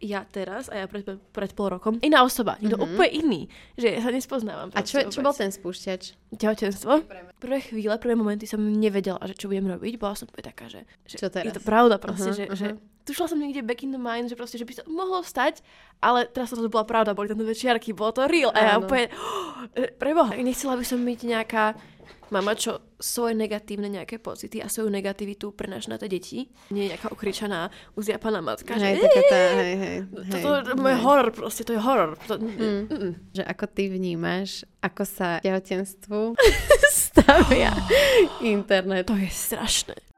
ja teraz a ja pred, pred pol rokom. Iná osoba, niekto mm-hmm. úplne iný. Že ja sa nespoznávam. A čo, čo bol ten spúšťač? Tehotenstvo. Prvé chvíle, prvé momenty som nevedela, že čo budem robiť. Bola som úplne taká, že, že čo teraz? je to pravda proste, uh-huh, že, uh-huh. že tušila som niekde back in the mind, že proste, že by sa mohlo stať, ale teraz to bola pravda, boli tam dve čiarky, bolo to real. A ja úplne, oh, preboha, nechcela by som byť nejaká mama, čo svoje negatívne nejaké pocity a svoju negativitu prenáša na tie deti. Nie je nejaká ukričaná, uzjapaná matka. Hej, že, taká tá, hej, hej. Toto je môj horor, proste to je horor. To, mm. Mm. Že ako ty vnímaš, ako sa tehotenstvu stavia internet. To je strašné.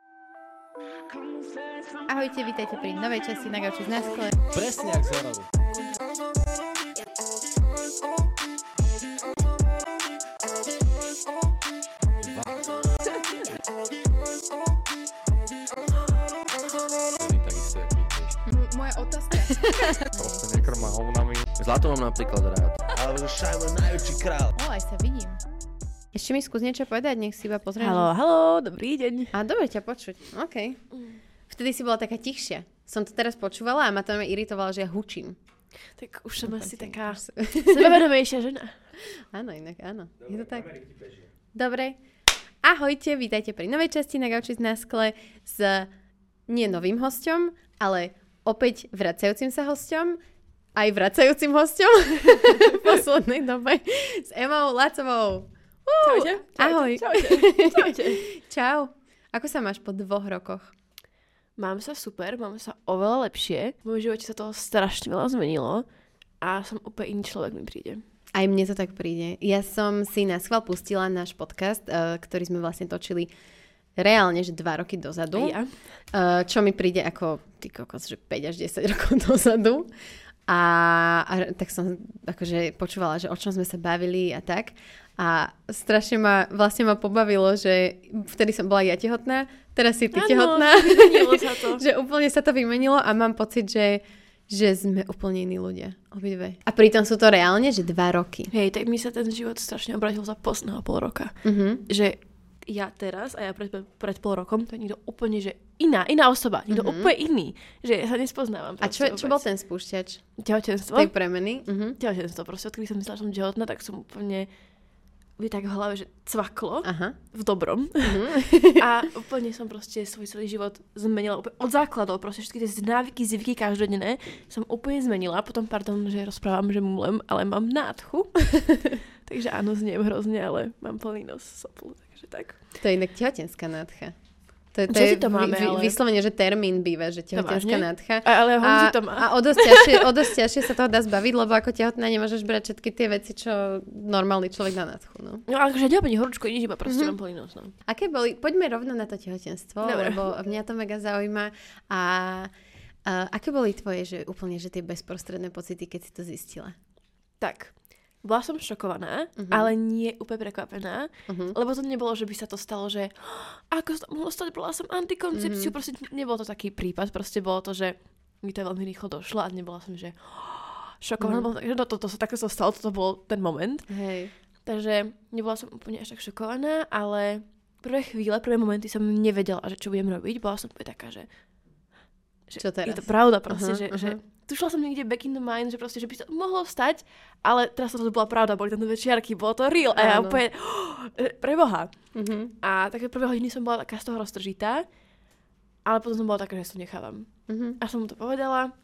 Ahojte, vítajte pri novej časti na Gauči z Naskle. Presne jak z moja otázka. Proste nekrma hovnami. Zlato mám napríklad rád. Ale šajmo najväčší král. O, aj sa vidím. Ešte mi skús niečo povedať, nech si iba pozriem. Halo, halo, dobrý deň. A dobre ťa počuť, OK. Vtedy si bola taká tichšia. Som to teraz počúvala a ma to iritovalo, že ja hučím. Tak už som asi taká sebavedomejšia žena. Áno, inak áno. Je to tak. Dobre. Ahojte, vítajte pri novej časti na Gauči na skle s nie novým hostom, ale opäť vracajúcim sa hosťom, aj vracajúcim hosťom v poslednej dobe s Emou Lacovou. Uh, čaute, čaute, Ahoj. Čaute, čaute. Čau. Ako sa máš po dvoch rokoch? Mám sa super, mám sa oveľa lepšie. V mojom živote sa toho strašne veľa zmenilo a som úplne iný človek mi príde. Aj mne to tak príde. Ja som si na schvál pustila náš podcast, uh, ktorý sme vlastne točili reálne, že dva roky dozadu. Ja. Uh, čo mi príde ako, ty kokos, že 5 až 10 rokov dozadu. A, a tak som akože počúvala, že o čom sme sa bavili a tak. A strašne ma, vlastne ma pobavilo, že vtedy som bola ja tehotná, teraz si ty ano, tehotná. sa to. že úplne sa to vymenilo a mám pocit, že že sme úplne iní ľudia, obidve. A pritom sú to reálne, že dva roky. Hej, tak mi sa ten život strašne obratil za posledného pol roka. Uh-huh. Že ja teraz a ja pred, pred pol rokom, to je niekto úplne, že iná, iná osoba, niekto mm-hmm. úplne iný, že ja sa nespoznávam. A čo, čo bol ten spúšťač? Tehotenstvo. Tej premeny? Mm-hmm. Tehotenstvo, proste odkedy som myslela, že som tehotná, tak som úplne by tak v hlave, že cvaklo Aha. v dobrom. Mm-hmm. a úplne som proste svoj celý život zmenila úplne od základov, proste všetky tie návyky, zvyky každodenné som úplne zmenila. Potom, pardon, že rozprávam, že mlem, ale mám nádchu. Takže áno, zniem hrozne, ale mám plný nos soplu tak. To je inak tehotenská nádcha. To, to je to máme, vy, ale... vyslovene, že termín býva, že tehotenská nádcha. A, ale a, to má. A o dosť, ťažšie, o dosť ťažšie sa toho dá zbaviť, lebo ako tehotná nemôžeš brať všetky tie veci, čo normálny človek na nádchu. No, no ale že neopäť horúčko, nič iba proste mm-hmm. nos. No. Aké boli, poďme rovno na to tehotenstvo, Dobre. lebo mňa to mega zaujíma. A, a aké boli tvoje, že úplne, že tie bezprostredné pocity, keď si to zistila? Tak, bola som šokovaná, uh-huh. ale nie úplne prekvapená, uh-huh. lebo to nebolo, že by sa to stalo, že ako sa mohlo stať, bola som antikoncepciu, uh-huh. proste nebol to taký prípad, proste bolo to, že mi to veľmi rýchlo došlo a nebola som, že šokovaná, uh-huh. takže no, to, to, to, také sa stalo, toto bol ten moment. Hej. Takže nebola som úplne až tak šokovaná, ale prvé chvíle, prvé momenty som nevedela, že čo budem robiť, bola som úplne taká, že, že čo teraz? je to pravda proste, uh-huh, že, uh-huh. že tušila som niekde back in the mind, že proste, že by sa mohlo stať, ale teraz to bola pravda, boli tam dve čiarky, bolo to real. A ja Áno. úplne, oh, preboha. Uh-huh. A také prvé hodiny som bola taká z toho roztržitá, ale potom som bola taká, že si to nechávam. Uh-huh. A som mu to povedala,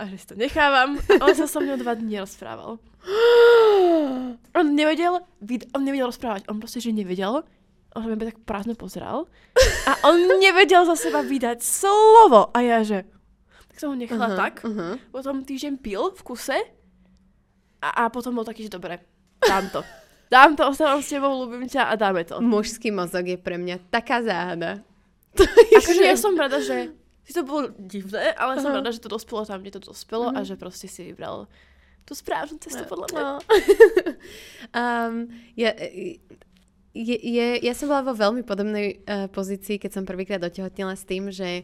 a že si to nechávam. On sa so mnou dva dní rozprával. On nevedel, on nevedel rozprávať, on proste, že nevedel. On sa tak prázdno pozeral. A on nevedel za seba vydať slovo. A ja, že som ho nechala uh-huh, tak. Uh-huh. Potom týždeň pil v kuse a, a potom bol taký, že dobre, dám to. Dám to, ostávam s tebou, ľúbim ťa a dáme to. Mužský mozog je pre mňa taká záhada. Akože ja som rada, že si to bolo divné, ale uh-huh. som rada, že to dospelo tam, kde to dospelo uh-huh. a že proste si vybral tú správnu cestu podľa mňa. No. um, ja, je, je, ja som bola vo veľmi podobnej uh, pozícii, keď som prvýkrát otehotnila s tým, že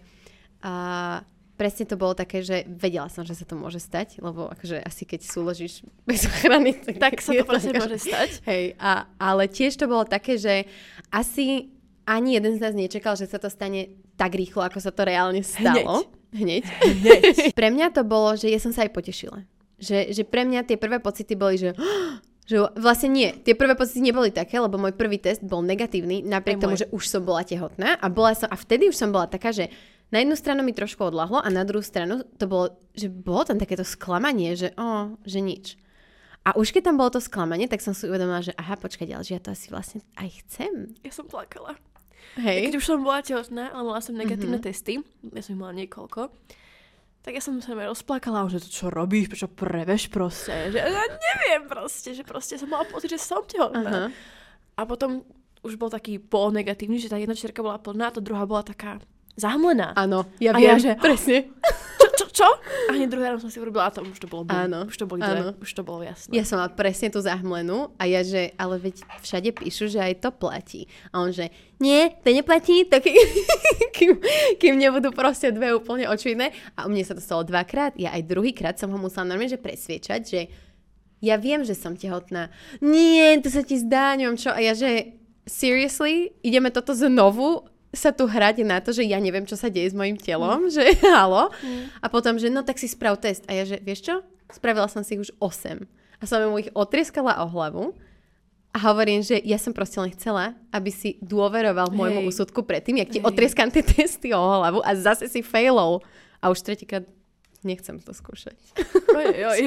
uh, presne to bolo také, že vedela som, že sa to môže stať, lebo akože asi keď súložíš bez ochrany, tak, tak sa to presne môže stať. Hej, a, ale tiež to bolo také, že asi ani jeden z nás nečakal, že sa to stane tak rýchlo, ako sa to reálne stalo. Hneď. Hneď. Hneď. Pre mňa to bolo, že ja som sa aj potešila. Že, že pre mňa tie prvé pocity boli, že že vlastne nie, tie prvé pocity neboli také, lebo môj prvý test bol negatívny, napriek Aj tomu, môj. že už som bola tehotná a, bola som, a vtedy už som bola taká, že na jednu stranu mi trošku odlahlo a na druhú stranu to bolo, že bolo tam takéto sklamanie, že o, že nič. A už keď tam bolo to sklamanie, tak som si uvedomila, že aha, počkaj, ale že ja to asi vlastne aj chcem. Ja som plakala. Hej. Keď už som bola tehotná, ale mala som negatívne Mhm. testy, ja som ich mala niekoľko, tak ja som sa mi rozplakala, že to čo robíš, prečo preveš proste, že ja neviem proste, že proste som mala pocit, že som tehotná. A potom už bol taký pol negatívny, že tá jedna čierka bola plná, tá druhá bola taká zahmlená. Áno, ja A viem, ja, že- presne. Čo? A hneď druhý ráno som si urobila a tam už to bolo. Áno, Už to boli áno. dve, už to bolo jasné. Ja som mala presne tú zahmlenú a ja, že ale veď všade píšu, že aj to platí. A on, že nie, to neplatí, to kým, kým, kým nebudú proste dve úplne očividné. A u mne sa to stalo dvakrát, ja aj druhýkrát som ho musela normálne že presviečať, že ja viem, že som tehotná. Nie, to sa ti zdá, neviem čo. A ja, že seriously, ideme toto znovu sa tu hrať na to, že ja neviem, čo sa deje s mojim telom, že halo. A potom, že no tak si sprav test. A ja, že vieš čo? Spravila som si ich už 8. A som mu ich otrieskala o hlavu. A hovorím, že ja som proste len chcela, aby si dôveroval môjmu Hej. úsudku predtým, jak ti Hej. otrieskam tie testy o hlavu a zase si failol. A už tretíkrát nechcem to skúšať. Oj, oj.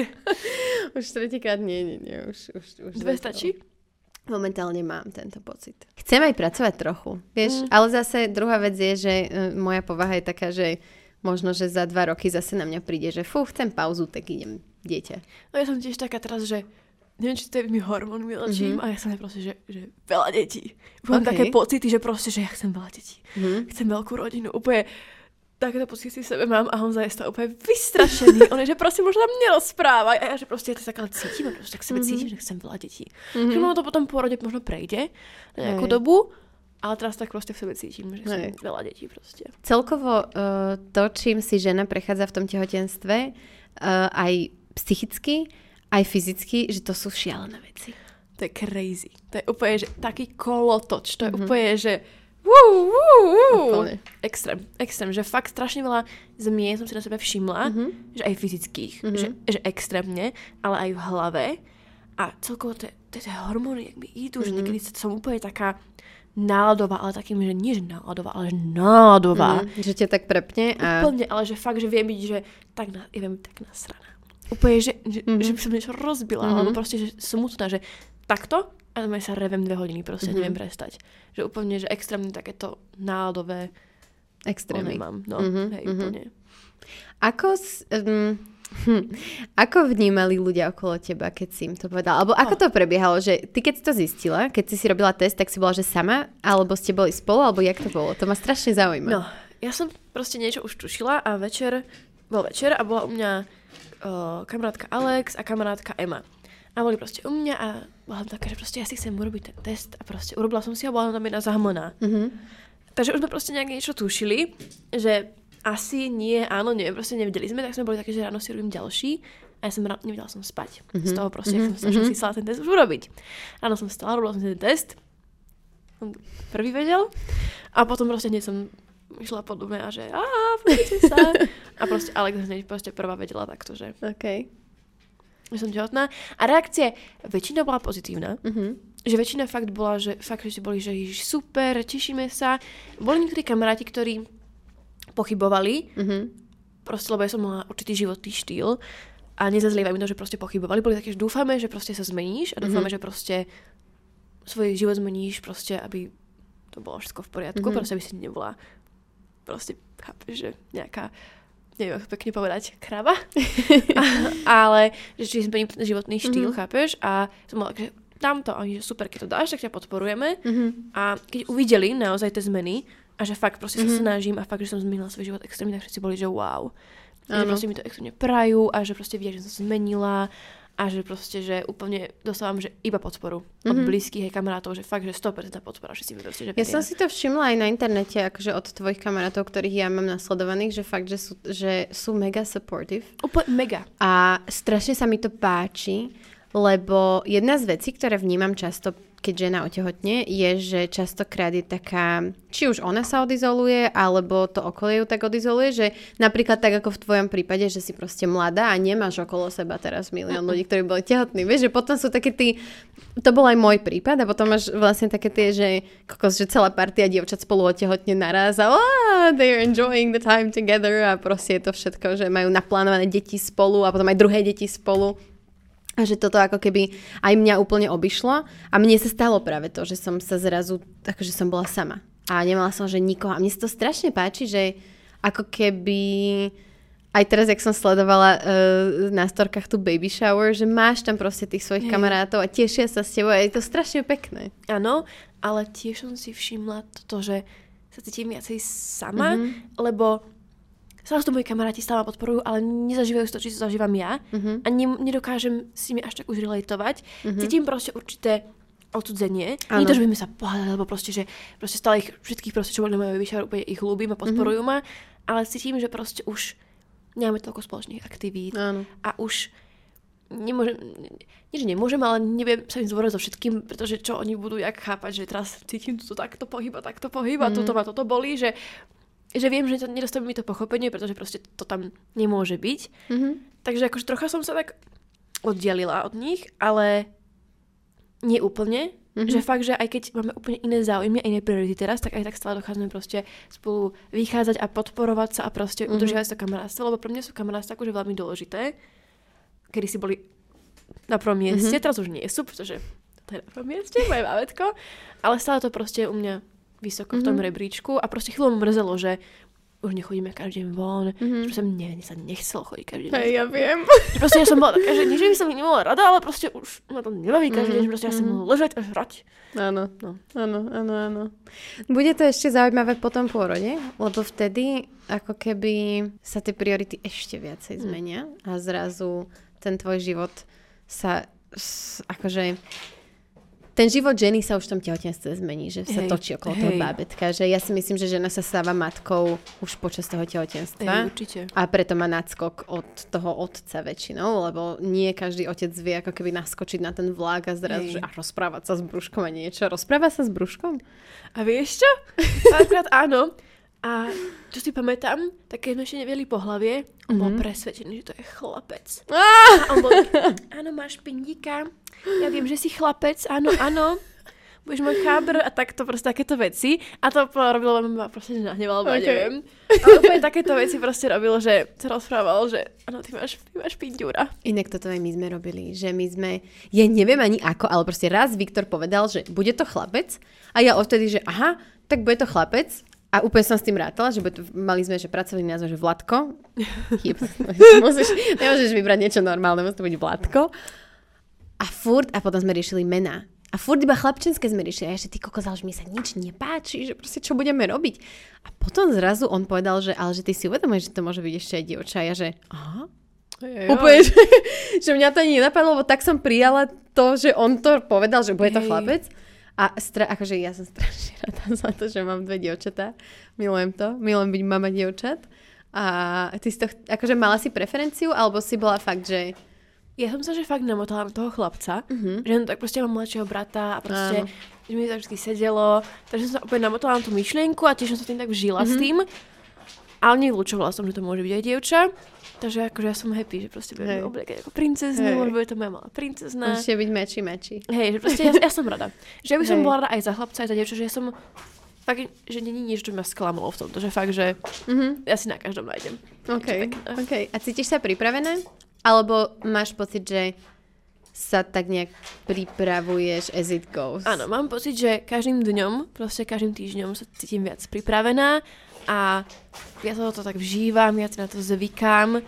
Už tretíkrát nie, nie, nie. Už, už, už Dve stačí? Momentálne mám tento pocit. Chcem aj pracovať trochu, vieš, mm. ale zase druhá vec je, že uh, moja povaha je taká, že možno, že za dva roky zase na mňa príde, že fú, chcem pauzu, tak idem dieťa. No ja som tiež taká teraz, že neviem, či to je mi hormón vyločím Mhm. a ja som proste, že, že veľa detí. Mám Ok. také pocity, že proste, že ja chcem veľa detí. Mhm. Chcem veľkú rodinu. Úplne takéto pocity sebe mám a on je z toho úplne vystrašený. On je, že proste možno tam nerozprávaj. A ja, že proste ja to tak ale cítim, a proste tak sebe cítim, že chcem veľa. Mhm. Že ono to potom po porode možno prejde na nejakú Hej. dobu, ale teraz tak proste v sebe cítim, že Hej. veľa detí proste. Celkovo uh, to, čím si žena prechádza v tom tehotenstve, uh, aj psychicky, aj fyzicky, že to sú šialené veci. To je crazy. To je úplne, že taký kolotoč. To je Mhm. úplne, že Wú, wú, wú. Extrém, extrém, že fakt strašne veľa zmien som si na sebe všimla, Mhm. že aj fyzických, Mhm. že, že extrémne, ale aj v hlave. A celkovo tie, hormóny, jak mi idú, že Mhm. niekedy som úplne taká náladová, ale takým, že nie že náladová, ale že náladová. Mhm. Že ťa tak prepne a... Úplne, ale že fakt, že viem byť, že tak na, ja viem tak nasraná. Úplne, že, že, Mhm. že by som niečo rozbila, Mhm. alebo proste, že smutná, že takto a normálne sa revem dve hodiny, proste Mhm. neviem prestať. Že úplne, že extrémne takéto náladové one Extrémny. mám. No, Mhm, hej, mhm. úplne. Ako, s, um, hm, ako vnímali ľudia okolo teba, keď si im to povedala? Alebo ako to prebiehalo? Že ty keď si to zistila, keď si si robila test, tak si bola, že sama? Alebo ste boli spolu? Alebo jak to bolo? To ma strašne zaujíma. No, ja som proste niečo už tušila a večer, bol večer a bola u mňa uh, kamarátka Alex a kamarátka Emma. A boli proste u mňa a bola taká, že proste ja si chcem urobiť ten test a proste urobila som si ho, bola tam jedna zahmlená. Mhm. Takže už sme proste nejak niečo tušili, že asi nie, áno, neviem, proste nevedeli sme, tak sme boli také, že ráno si robím ďalší a ja som ráno, nevedela som spať. Mhm, Z toho proste, mhm, mm-hmm. som mhm. si chcela ten test už urobiť. Ráno som stala, robila som si ten test, som prvý vedel a potom proste hneď som išla po dome a že a pozrite sa. A proste Alex hneď proste prvá vedela takto, že, OK. že som tehotná. A reakcie, väčšina bola pozitívna Mhm. že väčšina fakt bola, že fakt, že boli, že ježiš, super, tešíme sa. Boli niektorí kamaráti, ktorí pochybovali, Mhm. proste, lebo ja som mala určitý životný štýl a nezazlievajú mi to, že proste pochybovali. Boli také, že dúfame, že proste sa zmeníš a dúfame, Mhm. že proste svoj život zmeníš proste, aby to bolo všetko v poriadku, Mhm. proste aby si nebola proste, chápeš, že nejaká neviem, pekne povedať, krava. ale, že či ten životný štýl, Mhm. chápeš? A som bola, že dám to, a oni, že super, keď to dáš, tak ťa podporujeme. Mhm. A keď uvideli naozaj tie zmeny a že fakt proste Mhm. sa snažím a fakt, že som zmenila svoj život extrémne, tak všetci boli, že wow. A že proste mi to extrémne prajú a že proste vidia, že som sa zmenila a že proste, že úplne dostávam, že iba podporu od Mhm. blízkych aj kamarátov, že fakt, že 100% podpora, všetci mi proste, že Ja som si to všimla aj na internete, akože od tvojich kamarátov, ktorých ja mám nasledovaných, že fakt, že sú, že sú mega supportive. Úplne mega. A strašne sa mi to páči, lebo jedna z vecí, ktoré vnímam často keď žena otehotne, je, že častokrát je taká, či už ona sa odizoluje, alebo to okolie ju tak odizoluje, že napríklad tak ako v tvojom prípade, že si proste mladá a nemáš okolo seba teraz milión ľudí, ktorí boli tehotní. Vieš, že potom sú také tí, to bol aj môj prípad a potom máš vlastne také tie, že, kokos, že celá partia dievčat spolu otehotne naraz a oh, they're enjoying the time together a proste je to všetko, že majú naplánované deti spolu a potom aj druhé deti spolu a že toto ako keby aj mňa úplne obišlo. A mne sa stalo práve to, že som sa zrazu, akože som bola sama. A nemala som, že nikoho. A mne sa to strašne páči, že ako keby aj teraz, jak som sledovala uh, na storkách tu baby shower, že máš tam proste tých svojich Hej. kamarátov a tešia sa s tebou a je to strašne pekné. Áno, ale tiež som si všimla toto, že sa cítim viacej sama, mm-hmm. lebo Stále to moji kamaráti stále podporujú, ale nezažívajú to, či to zažívam ja uh-huh. a ne, nedokážem si mi až tak už relatovať. Uh-huh. Cítim proste určité odsudzenie. Nie to, že by sme sa pohľadali, alebo proste, že proste stále ich, všetkých proste, čo boli na mojej úplne ich ľúbim a podporujú uh-huh. ma, ale cítim, že proste už nemáme toľko spoločných aktivít Áno. a už nemôžem, nie, že nemôžem, ale neviem sa im zvorovať so všetkým, pretože čo oni budú jak chápať, že teraz cítim toto takto pohyba, takto pohyba, mm. toto ma toto bolí, že že viem, že to, nedostaví mi to pochopenie, pretože proste to tam nemôže byť. Mm-hmm. Takže akože trocha som sa tak oddialila od nich, ale nie úplne. Mm-hmm. Že fakt, že aj keď máme úplne iné záujmy a iné priority teraz, tak aj tak stále dochádzame proste spolu vychádzať a podporovať sa a proste mm-hmm. udržiavať to kamarátstvo, lebo pre mňa sú kamarátstva akože veľmi dôležité. Kedy si boli na prvom mieste, mm-hmm. teraz už nie sú, pretože to je na prvom mieste, moje bábätko, ale stále to proste u mňa vysoko mm-hmm. v tom mhm. rebríčku a proste chvíľu mrzelo, že už nechodíme každý deň von, mm-hmm. že som ne, sa nechcel chodiť každý deň. Hej, ja viem. Že proste ja som bola taká, že nie, že by som nemala rada, ale proste už ma to nebaví každý mm-hmm. deň, proste ja som mm-hmm. ležať a hrať. Áno, no. áno, áno, áno. Bude to ešte zaujímavé po tom pôrode, lebo vtedy ako keby sa tie priority ešte viacej mm. zmenia a zrazu ten tvoj život sa akože ten život ženy sa už v tom tehotenstve zmení, že sa hej, točí okolo hej. toho bábetka. Že ja si myslím, že žena sa stáva matkou už počas toho tehotenstva. Hej, určite. A preto má nadskok od toho otca väčšinou, lebo nie každý otec vie ako keby naskočiť na ten vlak a zrazu, že a rozprávať sa s brúškom a niečo. Rozpráva sa s brúškom? A vieš čo? Párkrát áno. A čo si pamätám, tak keď sme ešte nevieli po hlavie, on mm-hmm. bol mhm. presvedčený, že to je chlapec. Ah! A on bol, áno, máš pindíka, ja viem, že si chlapec, áno, áno, budeš môj chábr a takto proste takéto veci. A to robilo, ma proste nahneval, okay. neviem. A úplne takéto veci proste robilo, že sa rozprával, že áno, ty máš, ty máš pindúra. Inak toto aj my sme robili, že my sme, ja neviem ani ako, ale proste raz Viktor povedal, že bude to chlapec a ja odtedy, že aha, tak bude to chlapec a úplne som s tým rátala, že mali sme, že pracovný názov, že Vladko. Musíš, nemôžeš vybrať niečo normálne, musí to byť Vladko. A furt, a potom sme riešili mená. A furt iba chlapčenské sme riešili. A že ty kokos, ale že mi sa nič nepáči, že proste čo budeme robiť. A potom zrazu on povedal, že ale že ty si uvedomuješ, že to môže byť ešte aj dievča. A ja, že aha, Ej, Úplne, že, že mňa to ani nenapadlo, lebo tak som prijala to, že on to povedal, že bude to chlapec. A stra- akože ja som strašne rada za to, že mám dve dievčatá. Milujem to. Milujem byť mama dievčat. A ty si to, akože mala si preferenciu, alebo si bola fakt, že... Ja som sa, že fakt namotala na toho chlapca, uh-huh. že tak proste mám mladšieho brata a proste, Áno. že mi to vždy sedelo, takže som sa úplne namotala na tú myšlienku a tiež som sa tým tak vžila uh-huh. s tým. Ale nevylúčovala som, že to môže byť aj dievča. Takže akože ja som happy, že proste budeme obliekať ako princeznu, hey. bude to moja malá princezna. Musíte byť meči, meči. Hej, že proste ja, ja som rada. Že ja by som hey. bola rada aj za chlapca, aj za dievča, že ja som fakt, že není nič, čo ma sklamalo v tomto, že fakt, že mm-hmm. ja si na každom nájdem. OK, OK. A cítiš sa pripravené? Alebo máš pocit, že sa tak nejak pripravuješ as it goes? Áno, mám pocit, že každým dňom, proste každým týždňom sa cítim viac pripravená a ja sa to tak vžívam, ja na to zvykám.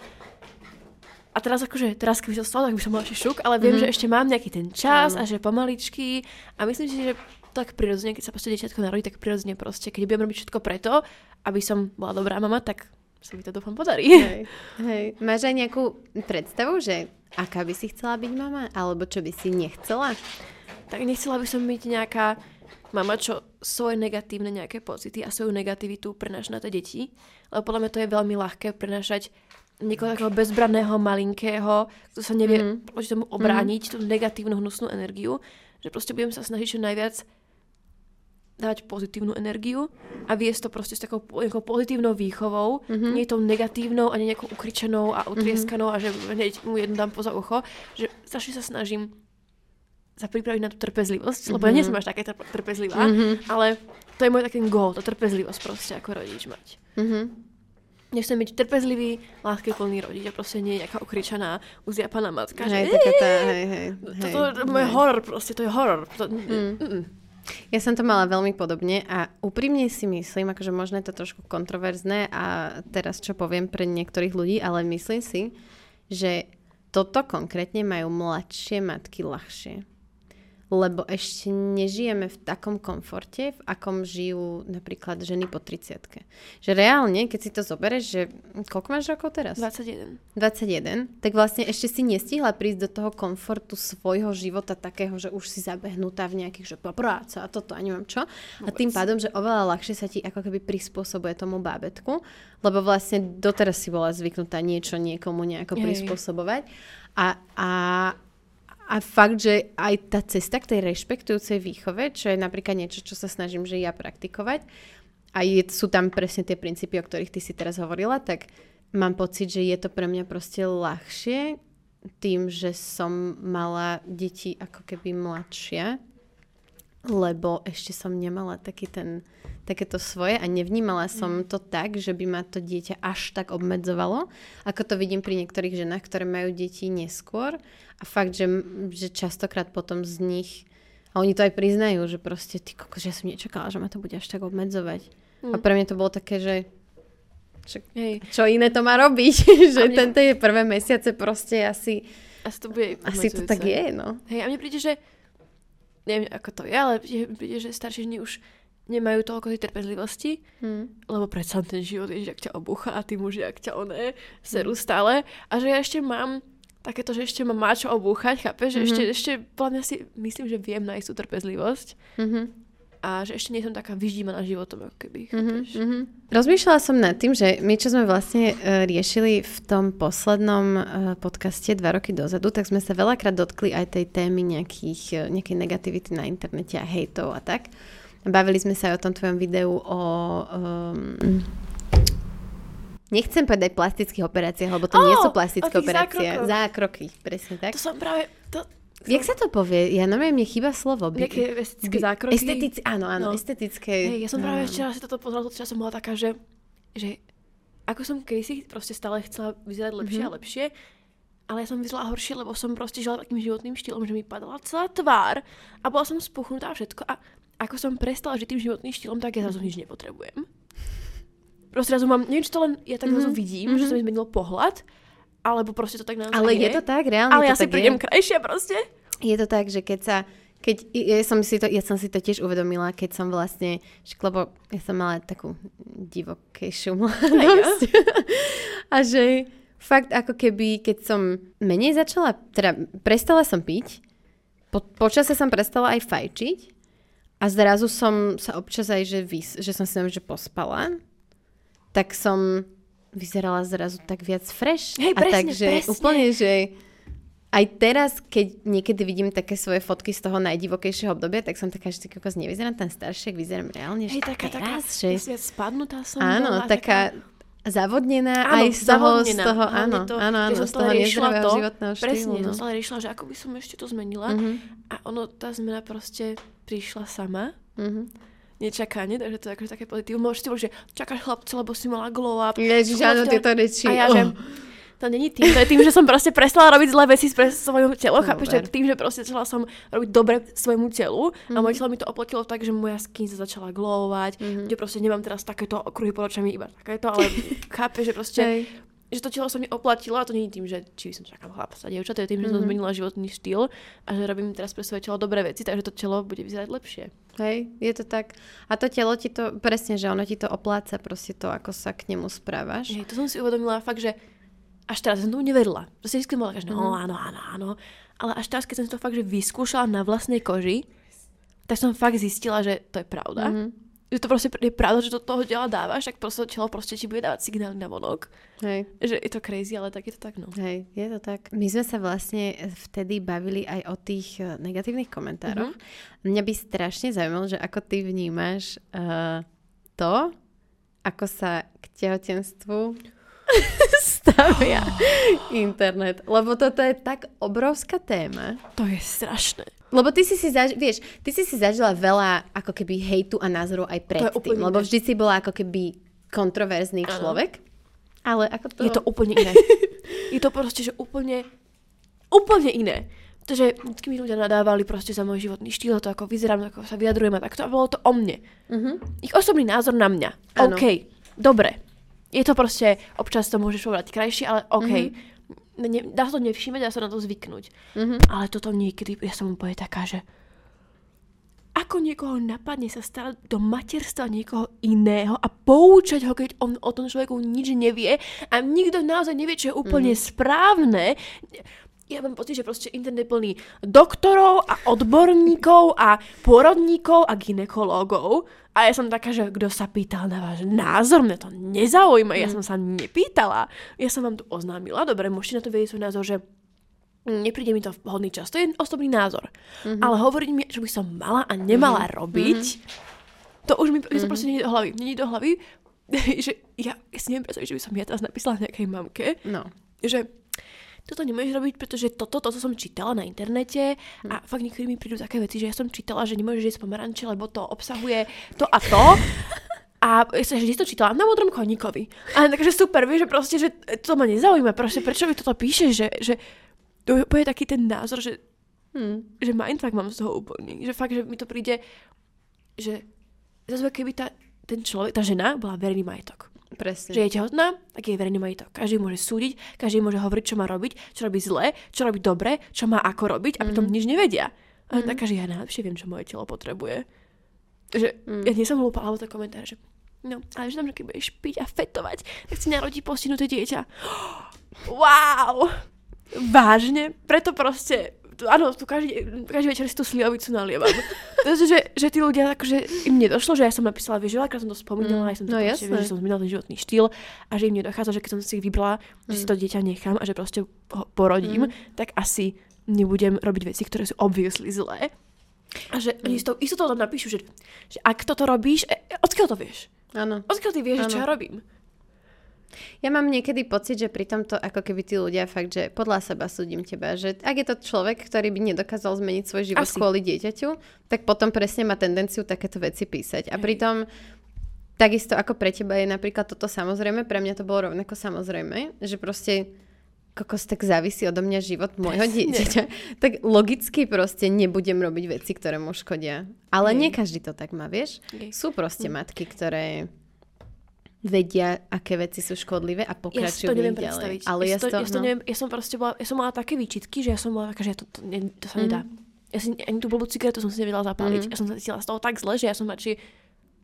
A teraz akože, teraz keby to stalo, tak by som mala šuk, ale viem, mm-hmm. že ešte mám nejaký ten čas mm. a že pomaličky a myslím si, že tak prirodzene, keď sa proste dieťatko narodí, tak prirodzene proste, keď budem robiť všetko preto, aby som bola dobrá mama, tak sa mi to dúfam podarí. Hej, hej. Máš aj nejakú predstavu, že aká by si chcela byť mama? Alebo čo by si nechcela? Tak nechcela by som byť nejaká mama, čo svoje negatívne nejaké pocity a svoju negativitu prenáša na tie deti. Lebo podľa mňa to je veľmi ľahké prenášať niekoho takého bezbranného, malinkého, kto sa nevie mm. proti tomu obrániť, tú negatívnu hnusnú energiu, že proste budem sa snažiť čo najviac dávať pozitívnu energiu a viesť to proste s takou nejakou pozitívnou výchovou, Mhm. mm-hmm. nie tou negatívnou a nie nejakou ukričenou a utrieskanou mm-hmm. a že hneď mu jednu dám poza ucho, že strašne sa snažím sa pripraviť na tú trpezlivosť, mm-hmm. lebo ja nie som až taká trp- trpezlivá, Mhm. ale to je môj taký goal, tá trpezlivosť proste ako rodič mať. Mhm. Nechcem byť trpezlivý, láskyplný rodič a proste nie nejaká ukričaná, uzjapaná matka. Hej, že, taká tá, hej, hej. to, hej, to, to, to je hej. horor proste, to je horor. To, mm. Mm, Ja som to mala veľmi podobne a úprimne si myslím, akože možno je to trošku kontroverzné a teraz čo poviem pre niektorých ľudí, ale myslím si, že toto konkrétne majú mladšie matky ľahšie. Lebo ešte nežijeme v takom komforte, v akom žijú napríklad ženy po 30 Že reálne, keď si to zoberieš, že koľko máš rokov teraz? 21. 21, tak vlastne ešte si nestihla prísť do toho komfortu svojho života takého, že už si zabehnutá v nejakých, že práca a toto a neviem čo. A tým pádom, že oveľa ľahšie sa ti ako keby prispôsobuje tomu bábetku, lebo vlastne doteraz si bola zvyknutá niečo niekomu nejako prispôsobovať. A, a, a fakt, že aj tá cesta k tej rešpektujúcej výchove, čo je napríklad niečo, čo sa snažím, že ja praktikovať, a je, sú tam presne tie princípy, o ktorých ty si teraz hovorila, tak mám pocit, že je to pre mňa proste ľahšie tým, že som mala deti ako keby mladšie, lebo ešte som nemala taký ten, takéto svoje a nevnímala som to tak, že by ma to dieťa až tak obmedzovalo, ako to vidím pri niektorých ženách, ktoré majú deti neskôr. A fakt, že, že častokrát potom z nich a oni to aj priznajú, že proste ty kokos, že ja som nečakala, že ma to bude až tak obmedzovať. A pre mňa to bolo také, že však Hej, čo iné to má robiť, že mne- tento je prvé mesiace proste asi, asi to bude asi to tak je, no. Hej, a mne príde, že neviem, ako to je, ale príde že staršie ženy už nemajú toľko tej trpezlivosti, Hm. lebo predsa ten život je, že ak ťa obúcha a tí muži, ak ťa oné, serú stále. A že ja ešte mám takéto, že ešte ma má čo obúchať, chápeš? Že Mhm. ešte, ešte, podľa mňa si myslím, že viem nájsť tú trpezlivosť Mhm. A že ešte nie som taká vyždímaná životom, ako keby, Mhm, mhm. Rozmýšľala som nad tým, že my, čo sme vlastne e, riešili v tom poslednom e, podcaste dva roky dozadu, tak sme sa veľakrát dotkli aj tej témy nejakých, e, nejakej negativity na internete a hejtov a tak. Bavili sme sa aj o tom tvojom videu o... Um, nechcem povedať plastických operáciách, lebo to Ó, nie sú plastické operácie. zákrokoch. Zákroky, presne tak. To som práve... To, Jak sa to povie? Ja normálne mne chýba slovo. By- Nejaké estetické by- zákroky? Estetické, áno, áno, No. estetické. Hej, ja som práve včera si toto pozerala, včera som bola taká, že, že ako som kedysi proste stále chcela vyzerať lepšie Mhm. mm-hmm. a lepšie, ale ja som vyzerala horšie, lebo som proste žila takým životným štýlom, že mi padala celá tvár a bola som spuchnutá a všetko a ako som prestala žiť tým životným štýlom, tak ja zrazu nič nepotrebujem. Proste zrazu mám, neviem, či to len ja tak Mhm. zrazu vidím, že sa mi zmenil pohľad, alebo proste to tak naozaj Ale je to tak, reálne Ale to ja si prídem je. krajšia proste. Je to tak, že keď sa keď, ja, som si to, ja som si to tiež uvedomila, keď som vlastne, lebo ja som mala takú divokejšiu mladosť. a že fakt ako keby, keď som menej začala, teda prestala som piť, po, počase som prestala aj fajčiť a zrazu som sa občas aj, že, vys, že som si neviem, že pospala, tak som vyzerala zrazu tak viac fresh. Hej, a presne, tak, že presne. úplne, že aj teraz, keď niekedy vidím také svoje fotky z toho najdivokejšieho obdobia, tak som taká, že kokos nevyzerám ten starší, vyzerám reálne, Hej, taká, taká, teraz, že... že... spadnutá som Áno, bola, taká zavodnená Áno, aj z toho, z zavodnená. toho Hlavne áno, to, áno, áno, z toho nezdravého to, životného štýlu. Presne, no. som stále riešila, že ako by som ešte to zmenila. Mhm, A ono, tá zmena proste prišla sama. mhm. Nečakane, takže to je akože také pozitívne. Môžete že čakáš chlapca, lebo si mala glow up. Ježiš, áno, tieto reči. A ja, oh. že to není tým, to je tým, že som proste prestala robiť zlé veci pre svojmu telo, To chápeš, že tým, že proste chcela som robiť dobre svojmu telu a Mhm. moje telo mi to oplotilo tak, že moja skin sa začala glowovať, Mhm. že proste nemám teraz takéto okruhy pod očami, iba takéto, ale chápeš, že proste Hej. Že to telo sa mi oplatilo a to nie je tým, že či by som čakala chlapca, dievča, to je tým, že som Mhm. zmenila životný štýl a že robím teraz pre svoje telo dobré veci, takže to telo bude vyzerať lepšie. Hej, je to tak. A to telo ti to, presne, že ono ti to opláca proste to, ako sa k nemu správaš. Hej, to som si uvedomila fakt, že až teraz som tomu neverila. Proste vždy bola že Mhm. no áno, áno, áno. Ale až teraz, keď som to fakt, že vyskúšala na vlastnej koži, tak som fakt zistila, že to je pravda. Mhm. Že to proste je pravda, že do toho tela dávaš, tak proste telo proste ti bude dávať signály na vonok. Hej. Že je to crazy, ale tak je to tak, no. Hej, je to tak. My sme sa vlastne vtedy bavili aj o tých eh, negatívnych komentároch. Mm-hmm. Mňa by strašne zaujímalo, že ako ty vnímaš uh, to, ako sa k tehotenstvu stavia internet. Lebo toto je tak obrovská téma. To je strašné. Lebo ty si si, zaž- vieš, ty si si zažila veľa ako keby hejtu a názorov aj predtým. Lebo vždy si bola ako keby kontroverzný ano. človek. Ale ako to... Je to úplne iné. je to proste, že úplne, úplne iné. Takže vždy mi ľudia nadávali proste za môj životný štýl, to ako vyzerám, ako sa vyjadrujem a takto. A bolo to o mne. Uh-huh. Ich osobný názor na mňa. Ano. OK, dobre. Je to proste, občas to môžeš povedať krajšie, ale OK. Uh-huh ne, dá sa to nevšímať, dá sa na to zvyknúť. Mm-hmm. Ale toto niekedy, ja som úplne taká, že ako niekoho napadne sa starať do materstva niekoho iného a poučať ho, keď on o tom človeku nič nevie a nikto naozaj nevie, čo je úplne mm. správne. Ja mám pocit, že proste internet je plný doktorov a odborníkov a porodníkov a ginekológov a ja som taká, že kto sa pýtal na váš názor, mňa to nezaujíma, ja mm. som sa nepýtala. Ja som vám to oznámila, dobre, môžete na to vedieť svoj názor, že nepríde mi to vhodný čas. To je osobný názor. Mm-hmm. Ale hovoriť mi, čo by som mala a nemala mm-hmm. robiť, mm-hmm. to už mi mm-hmm. proste nie do hlavy. Nie do hlavy, že ja, ja si neviem predstaviť, že by som ja teraz napísala nejakej mamke, no. že toto nemôžeš robiť, pretože toto, toto som čítala na internete a hm. fakt niekedy mi prídu také veci, že ja som čítala, že nemôžeš jesť pomaranče, lebo to obsahuje to a to. A ja sa že to čítala na modrom koníkovi. A takže super, vieš, že proste, že to ma nezaujíma, proste prečo mi toto píšeš, že, že to je taký ten názor, že, hmm. že mindfuck mám z toho úplný. Že fakt, že mi to príde, že zase keby tá, ten človek, tá žena bola verejný majetok. Presne. Že je tehotná, tak je verejný majitok. Každý môže súdiť, každý môže hovoriť, čo má robiť, čo robí zle, čo robí dobre, čo má ako robiť a pritom mm-hmm. nič nevedia. A mm-hmm. taká, že ja najlepšie viem, čo moje telo potrebuje. Že mm. ja nie som hlúpa, alebo to komentár, že no, ale že tam, že keď budeš piť a fetovať, tak si narodí postihnuté dieťa. Wow! Vážne? Preto proste áno, tu každý, každý večer si tú slivovicu nalievam. Takže, že, že tí ľudia, akože im nedošlo, že ja som napísala, vieš, veľakrát som to spomínala, mm, aj som to no, proste, vieš, že som zmenila ten životný štýl a že im nedochádza, že keď som si ich vybrala, mm. že si mm. to dieťa nechám a že proste ho porodím, mm. tak asi nebudem robiť veci, ktoré sú obviously zlé. A že mm. oni s tou istotou tam napíšu, že, že ak toto robíš, e, e odkiaľ to vieš? Áno. Odkiaľ ty vieš, čo ja robím? Ja mám niekedy pocit, že pri tomto ako keby tí ľudia fakt, že podľa seba súdim teba, že ak je to človek, ktorý by nedokázal zmeniť svoj život Asi. kvôli dieťaťu, tak potom presne má tendenciu takéto veci písať. A pritom takisto ako pre teba je napríklad toto samozrejme, pre mňa to bolo rovnako samozrejme, že proste kokos tak závisí odo mňa život môjho dieťaťa, tak logicky proste nebudem robiť veci, ktoré mu škodia. Ale nie každý to tak má, vieš? Sú proste hm. matky, ktoré vedia, aké veci sú škodlivé a pokračujú ja to neviem predstaviť. Ale ja, to, ja, to, no. neviem, ja som proste bola, ja som mala také výčitky, že ja som bola taká, že to, to, to, to sa nedá. Mm. Ja si ani tú blbú cigaretu som si nevedela zapáliť. Mm. Ja som sa cítila z toho tak zle, že ja som radšej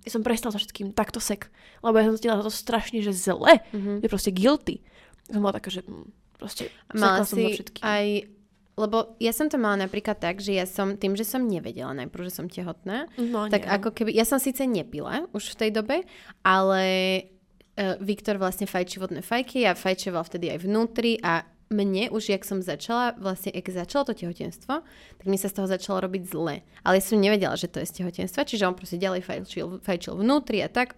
ja som prestala so všetkým takto sek. Lebo ja som cítila to strašne, že zle. Mm-hmm. Je proste guilty. Ja som bola taká, že mm, proste Mala si aj lebo ja som to mala napríklad tak, že ja som, tým, že som nevedela najprv, že som tehotná, no, tak nie. ako keby, ja som síce nepila už v tej dobe, ale uh, Viktor vlastne fajčí vodné fajky a fajčoval vtedy aj vnútri a mne už, jak som začala, vlastne, jak začalo to tehotenstvo, tak mi sa z toho začalo robiť zle. Ale ja som nevedela, že to je z tehotenstva, čiže on proste ďalej fajčil, fajčil vnútri a tak.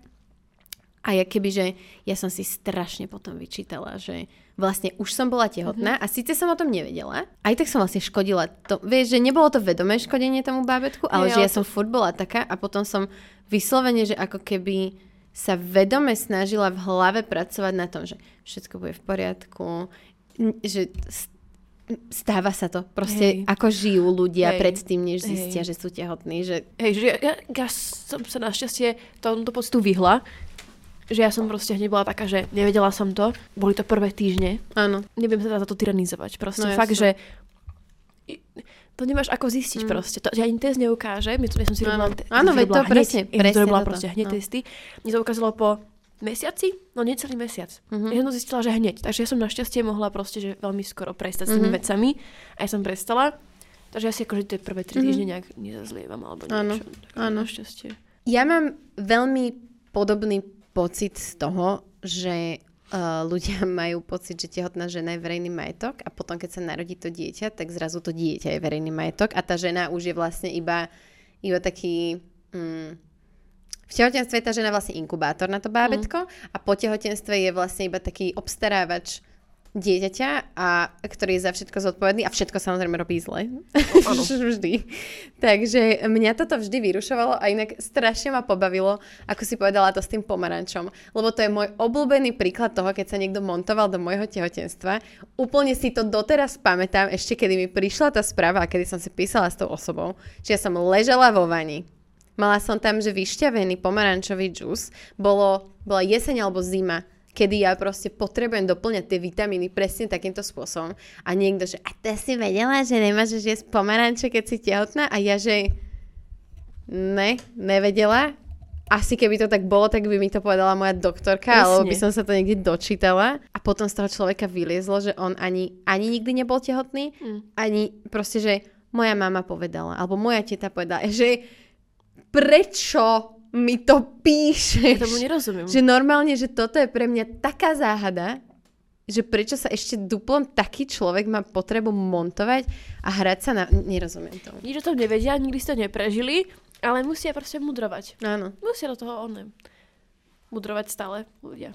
A ja keby, že ja som si strašne potom vyčítala, že vlastne už som bola tehotná mm-hmm. a síce som o tom nevedela, aj tak som vlastne škodila. To, vieš, že nebolo to vedomé škodenie tomu bábetku, ale je, že ja to... som furt bola taká a potom som vyslovene, že ako keby sa vedome snažila v hlave pracovať na tom, že všetko bude v poriadku, že stáva sa to. Proste Hej. ako žijú ľudia Hej. predtým, než zistia, Hej. že sú tehotní. Že... Hej, že ja, ja, ja som sa našťastie tomto pocitu vyhla, že ja som proste hneď bola taká, že nevedela som to. Boli to prvé týždne. Áno. Neviem sa za to tyranizovať. Proste no, fakt, jasne. že to nemáš ako zistiť mm. proste. To, že ani test neukáže. My to, ja som si robila, Áno, veď to hneď, presne. Ja presne robila proste hneď no. testy. Mne to ukázalo po mesiaci, no necelý mesiac. Mm-hmm. Ja som to zistila, že hneď. Takže ja som našťastie mohla proste, že veľmi skoro prestať s tými mm-hmm. vecami. A ja som prestala. Takže ja si akože tie prvé tri mm-hmm. týždne nejak nezazlievam alebo niečo. Áno, áno. Našťastie. Ja mám veľmi podobný pocit z toho, že uh, ľudia majú pocit, že tehotná žena je verejný majetok a potom, keď sa narodí to dieťa, tak zrazu to dieťa je verejný majetok a tá žena už je vlastne iba, iba taký... Mm, v tehotenstve je tá žena vlastne inkubátor na to bábetko mm. a po tehotenstve je vlastne iba taký obstarávač dieťaťa, a, ktorý je za všetko zodpovedný a všetko samozrejme robí zle. vždy. Takže mňa toto vždy vyrušovalo a inak strašne ma pobavilo, ako si povedala to s tým pomarančom. Lebo to je môj obľúbený príklad toho, keď sa niekto montoval do môjho tehotenstva. Úplne si to doteraz pamätám, ešte kedy mi prišla tá správa a kedy som si písala s tou osobou, že ja som ležela vo vani. Mala som tam, že vyšťavený pomarančový džus. Bolo, bola jeseň alebo zima kedy ja proste potrebujem doplňať tie vitamíny presne takýmto spôsobom. A niekto, že a ty si vedela, že nemáš jesť pomaranče, keď si tehotná? A ja, že ne, nevedela. Asi keby to tak bolo, tak by mi to povedala moja doktorka, Presne. alebo by som sa to niekde dočítala. A potom z toho človeka vyliezlo, že on ani, ani nikdy nebol tehotný, mm. ani proste, že moja mama povedala, alebo moja teta povedala, že prečo mi to píšeš. Ja tomu nerozumiem. Že normálne, že toto je pre mňa taká záhada, že prečo sa ešte duplom taký človek má potrebu montovať a hrať sa na... Nerozumiem tomu. Nič o tom nevedia, nikdy ste to neprežili, ale musia proste mudrovať. Áno. Musia do toho oné. Mudrovať stále ľudia.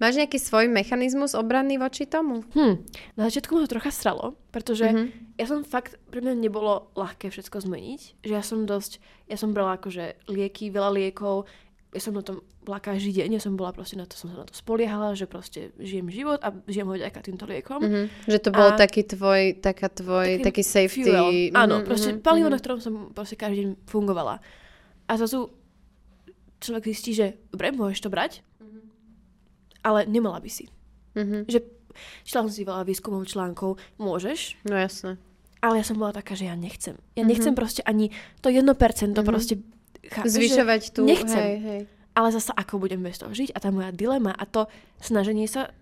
Máš nejaký svoj mechanizmus obranný voči tomu? Hm. Na začiatku ma to trocha sralo, pretože mm-hmm. ja som fakt, pre mňa nebolo ľahké všetko zmeniť, že ja som dosť, ja som brala akože lieky, veľa liekov, ja som na tom bola každý deň, ja som bola proste na to, som sa na to spoliehala, že proste žijem život a žijem ho vďaka týmto liekom. Mm-hmm. Že to bol a taký tvoj, taká tvoj, taký, taký safety. Fuel. Mm-hmm, Áno, proste mm-hmm. na ktorom som proste každý deň fungovala. A zrazu človek zistí, že dobre, môžeš to brať, ale nemala by si. Mm-hmm. Že čítala som si veľa výskumov, článkov, môžeš. No jasné. Ale ja som bola taká, že ja nechcem. Ja mm-hmm. nechcem proste ani to 1% mm-hmm. proste... Chápeš, Zvyšovať tu. Nechcem. Hej, hej. Ale zasa ako budem bez toho žiť a tá moja dilema a to snaženie sa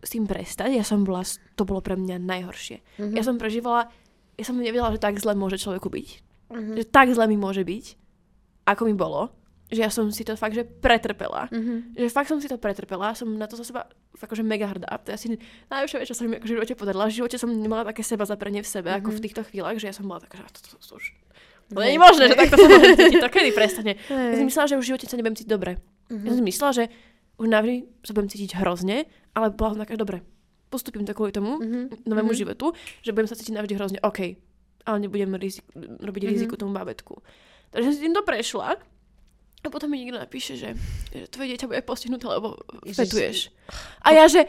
s tým prestať, ja som bola, to bolo pre mňa najhoršie. Mm-hmm. Ja som prežívala, ja som nevedela, že tak zle môže človeku byť. Mm-hmm. Že tak zle mi môže byť, ako mi bolo že ja som si to fakt, že pretrpela. Mm-hmm. Že fakt som si to pretrpela, som na to za seba fakt, že mega hrdá. To je asi najväčšia vec, čo sa mi akože v živote podarila. V živote som nemala také seba zaprenie v sebe, mm-hmm. ako v mhm. týchto chvíľach, že ja som bola taká, že to, to, to, to už... To nie je možné, že takto sa cítiť, to kedy prestane. Ja som myslela, že už v živote sa nebudem cítiť dobre. Mm-hmm. Ja som myslela, že už navždy sa budem cítiť hrozne, ale bola som taká, dobre, postupím to kvôli tomu mm-hmm. novému mm-hmm. životu, že budem sa cítiť navždy hrozne, OK, ale nebudem rizik- robiť mm-hmm. riziku tomu bábetku. Takže som si týmto prešla a potom mi niekto napíše, že, že tvoje dieťa bude postihnuté, lebo fetuješ. A ja, že,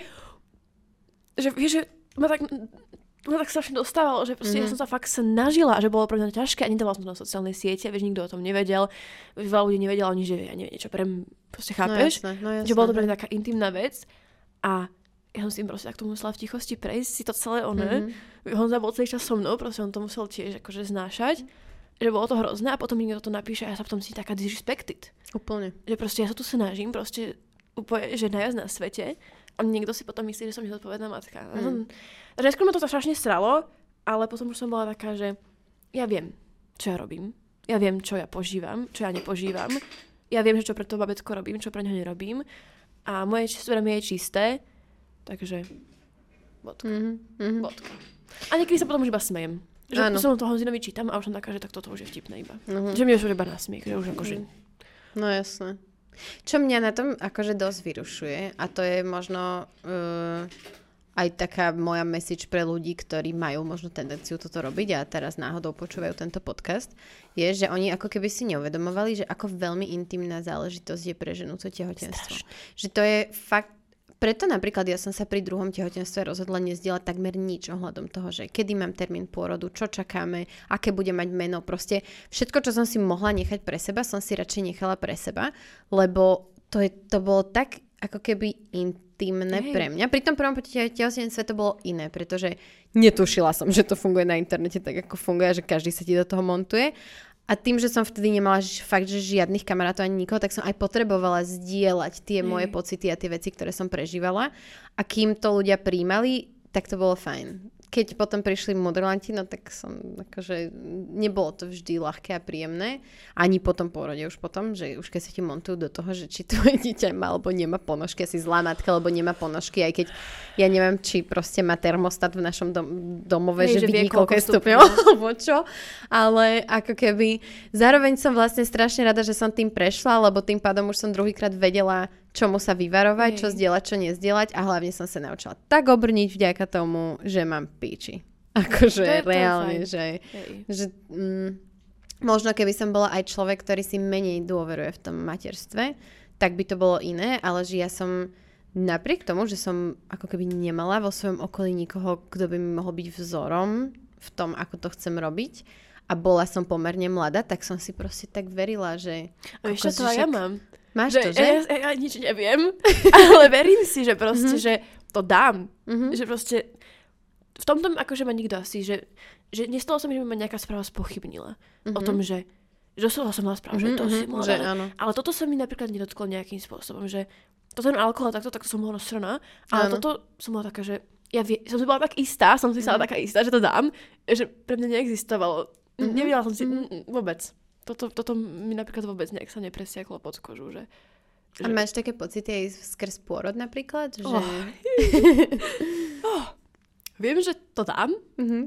že vieš, že ma tak, ma tak strašne dostávalo, že proste mm-hmm. ja mhm. som sa fakt snažila a že bolo pre mňa ťažké a nedávala som to na sociálne siete, vieš, nikto o tom nevedel, veľa ľudí nevedelo ani, že ja neviem, niečo pre proste no chápeš, no jasné, no jasné, že bolo to pre mňa taká intimná vec a ja som s tým proste takto musela v tichosti prejsť si to celé one. Mm-hmm. On bol celý čas so mnou, proste on to musel tiež akože znášať. Mm-hmm že bolo to hrozné a potom niekto to napíše a ja sa potom si taká disrespected. Úplne. Že proste ja sa tu snažím, proste úplne, že najviac na svete a niekto si potom myslí, že som nezodpovedná matka. Mm. Takže skôr ma to strašne sralo, ale potom už som bola taká, že ja viem, čo ja robím. Ja viem, čo ja požívam, čo ja nepožívam. Ja viem, že čo pre to babetko robím, čo pre ňo nerobím. A moje svedomie je čisté, takže bodka. Mm-hmm. bodka. A niekedy sa potom už iba smejem. Že Áno. som toho Zinovi čítam a už som taká, že tak toto už je vtipné iba. Uh-huh. Že mi už iba na smiech, že už akože... No jasné. Čo mňa na tom akože dosť vyrušuje a to je možno uh, aj taká moja message pre ľudí, ktorí majú možno tendenciu toto robiť a teraz náhodou počúvajú tento podcast, je, že oni ako keby si neuvedomovali, že ako veľmi intimná záležitosť je pre ženu to tehotenstvo. Strašne. Že to je fakt preto napríklad ja som sa pri druhom tehotenstve rozhodla nezdieľať takmer nič ohľadom toho, že kedy mám termín pôrodu, čo čakáme, aké bude mať meno. Proste všetko, čo som si mohla nechať pre seba, som si radšej nechala pre seba, lebo to, je, to bolo tak ako keby intimné Hej. pre mňa. Pri tom prvom tehotenstve to bolo iné, pretože netušila som, že to funguje na internete tak, ako funguje, že každý sa ti do toho montuje. A tým, že som vtedy nemala fakt, že žiadnych kamarátov ani nikoho, tak som aj potrebovala zdieľať tie mm. moje pocity a tie veci, ktoré som prežívala. A kým to ľudia príjmali, tak to bolo fajn. Keď potom prišli mudrlanti, no tak som, akože, nebolo to vždy ľahké a príjemné. Ani po tom pôrode už potom, že už keď sa ti montujú do toho, že či tvoje dieťa má alebo nemá ponožky, asi zlá matka, alebo nemá ponožky, aj keď ja neviem, či proste má termostat v našom dom- domove, Hej, že, že vidí, koľko je stupňov, alebo čo. Ale ako keby, zároveň som vlastne strašne rada, že som tým prešla, lebo tým pádom už som druhýkrát vedela, čomu sa vyvarovať, Hej. čo zdieľať, čo nezdieľať a hlavne som sa naučila tak obrniť vďaka tomu, že mám píči. Akože reálne, že, že mm, možno keby som bola aj človek, ktorý si menej dôveruje v tom materstve, tak by to bolo iné, ale že ja som napriek tomu, že som ako keby nemala vo svojom okolí nikoho, kto by mi mohol byť vzorom v tom, ako to chcem robiť a bola som pomerne mladá, tak som si proste tak verila, že... A vieš čo, to ja mám. Máš že, to, že? Ja, ja, ja nič neviem, ale verím si, že proste, mm-hmm. že to dám. Mm-hmm. Že proste v tomto akože ma nikto asi, že, že nestalo sa mi, že ma nejaká správa spochybnila. Mm-hmm. O tom, že že som mala správu, mm-hmm, že to mm-hmm, si mohla. Že áno. Ale toto sa mi napríklad nedotklo nejakým spôsobom, že to ten alkohol takto, takto som bola nasraná. Ale áno. toto som bola taká, že ja vie, som si bola tak istá, som si mm. taká istá, že to dám, že pre mňa neexistovalo. Mm-hmm. Nevidela som si mm-hmm. vôbec toto, toto mi napríklad vôbec nejak sa nepresiaklo pod kožu, že... že... A máš také pocity aj skrz pôrod napríklad? Že... Oh. oh. Viem, že to dám. Mm-hmm.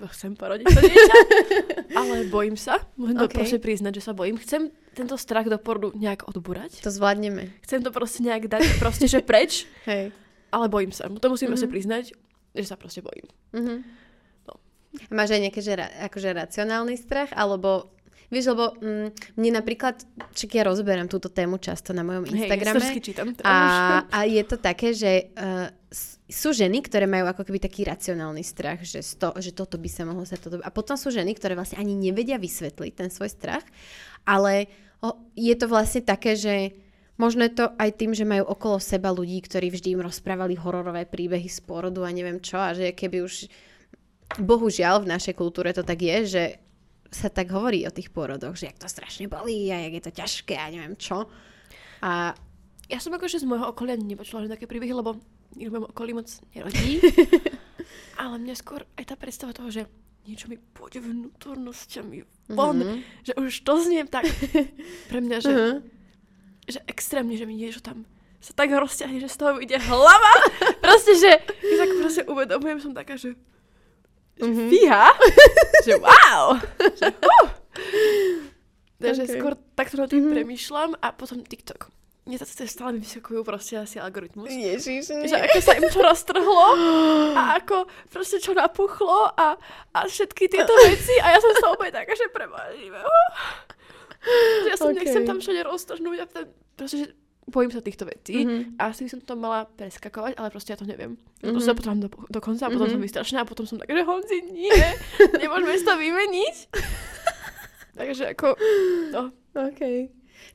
Chcem porodiť to dieťa, ale bojím sa. Môžem okay. to proste priznať, že sa bojím. Chcem tento strach do porodu nejak odburať. To zvládneme. Chcem to proste nejak dať proste, že preč. Hej. Ale bojím sa. To musím mm-hmm. proste priznať, že sa proste bojím. Mm-hmm. Máš aj nejaký že, akože racionálny strach, alebo Vieš, lebo mm, mne napríklad, čak ja rozberám túto tému často na mojom Instagrame. Hej, čítam. A, a je to také, že uh, sú ženy, ktoré majú ako keby taký racionálny strach, že, sto, že toto by sa mohlo sa toto... A potom sú ženy, ktoré vlastne ani nevedia vysvetliť ten svoj strach, ale oh, je to vlastne také, že možno je to aj tým, že majú okolo seba ľudí, ktorí vždy im rozprávali hororové príbehy z porodu a neviem čo a že keby už bohužiaľ v našej kultúre to tak je, že sa tak hovorí o tých pôrodoch, že jak to strašne bolí a jak je to ťažké a neviem čo. A ja som akože z môjho okolia nepočula že také príbehy, lebo nikto v mojom okolí moc nerodí. ale mne skôr aj tá predstava toho, že niečo mi pôjde vnútornosťami von, mm-hmm. že už to znie tak pre mňa, že, mm-hmm. že extrémne, že mi niečo tam sa tak rozťahne, že z toho ide hlava. proste, že tak proste uvedomujem, som taká, že mm-hmm. fíha, že wow, že uh. Takže okay. skôr takto na tým mm-hmm. premýšľam a potom TikTok. Mne sa stále mi vysokujú proste asi algoritmus. Ježiš, Že ako sa im to roztrhlo a ako proste čo napuchlo a, a všetky tieto veci a ja som sa opäť taká, že prebožíme. Ja som okay. nechcem tam všade roztrhnúť a ten, proste, že bojím sa týchto vecí mm-hmm. a asi by som to mala preskakovať, ale proste ja to neviem. Mm-hmm. To sa potom do, do konca a potom mm-hmm. som vystrašená a potom som tak, že Honzi, nie, nemôžeme si to vymeniť. Takže ako, no. OK.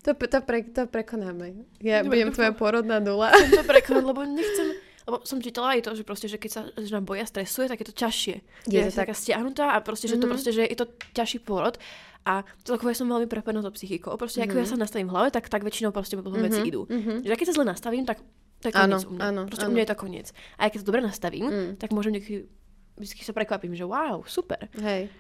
To, to, pre, to prekonáme. Ja Dobre, budem tvoja porodná dula. Chcem to prekonať, lebo nechcem, lebo som čítala aj to, že proste, že keď sa žena boja, stresuje, tak je to ťažšie. Je, je to taká stiahnutá a proste, že mm-hmm. to proste, že je to ťažší pôrod a celkovo ja som veľmi prepojená so psychikou. Proste, mm-hmm. ako ja mhm. sa nastavím v hlave, tak, tak väčšinou proste potom mm-hmm. veci idú. Mm-hmm. Že keď sa zle nastavím, tak to je koniec u mňa. Áno, proste áno. u mňa je to koniec. A keď to dobre nastavím, mm. tak môžem niekedy vždy sa prekvapím, že wow, super. Hej.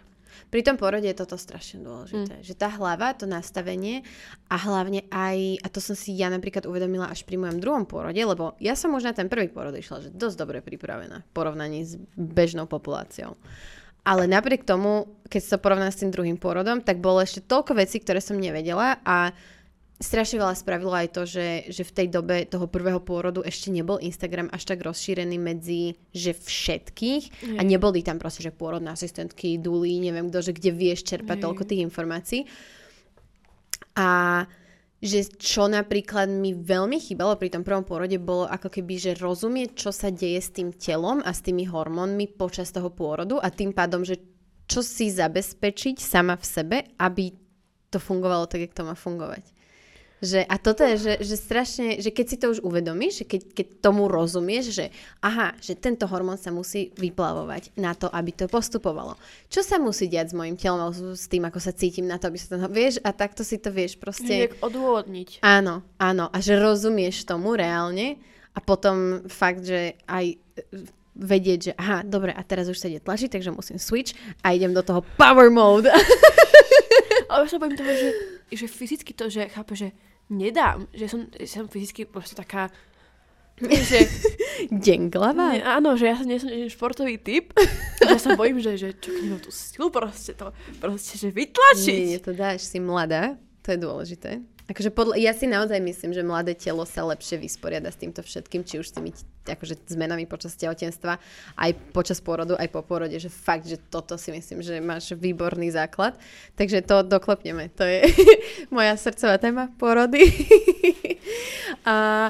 Pri tom porode je toto strašne dôležité. Mm. Že tá hlava, to nastavenie a hlavne aj, a to som si ja napríklad uvedomila až pri mojom druhom porode, lebo ja som už na ten prvý porod išla, že dosť dobre pripravená v porovnaní s bežnou populáciou. Ale napriek tomu, keď sa porovná s tým druhým pôrodom, tak bolo ešte toľko vecí, ktoré som nevedela a strašne veľa spravilo aj to, že, že v tej dobe toho prvého pôrodu ešte nebol Instagram až tak rozšírený medzi, že všetkých mm. a neboli tam proste, že pôrodné asistentky, duly, neviem kto, že kde vieš čerpať mm. toľko tých informácií. A že čo napríklad mi veľmi chýbalo pri tom prvom pôrode bolo ako keby, že rozumieť, čo sa deje s tým telom a s tými hormónmi počas toho pôrodu a tým pádom, že čo si zabezpečiť sama v sebe, aby to fungovalo tak, jak to má fungovať. Že, a toto je, že, že strašne, že keď si to už uvedomíš, že keď, keď tomu rozumieš, že aha, že tento hormón sa musí vyplavovať na to, aby to postupovalo. Čo sa musí diať s mojim telom, s tým, ako sa cítim na to, aby sa to... Vieš, a takto si to vieš proste... Jak odôvodniť. Áno, áno. A že rozumieš tomu reálne a potom fakt, že aj vedieť, že aha, dobre, a teraz už sa ide tlačiť, takže musím switch a idem do toho power mode. Ale už sa bojím toho, že, že fyzicky to, že chápe, že nedám, že som, že som fyzicky proste taká, že, Denglava? ne, áno, že ja nie som športový typ, ja sa bojím, že, že čo nemám tú silu proste to, proste, že vytlačiť. Nie, to dáš, si mladá, to je dôležité. Akože podľa, ja si naozaj myslím, že mladé telo sa lepšie vysporiada s týmto všetkým, či už s tými akože, zmenami počas tehotenstva, aj počas pôrodu, aj po pôrode, že fakt, že toto si myslím, že máš výborný základ. Takže to doklepneme. To je moja srdcová téma, pôrody. a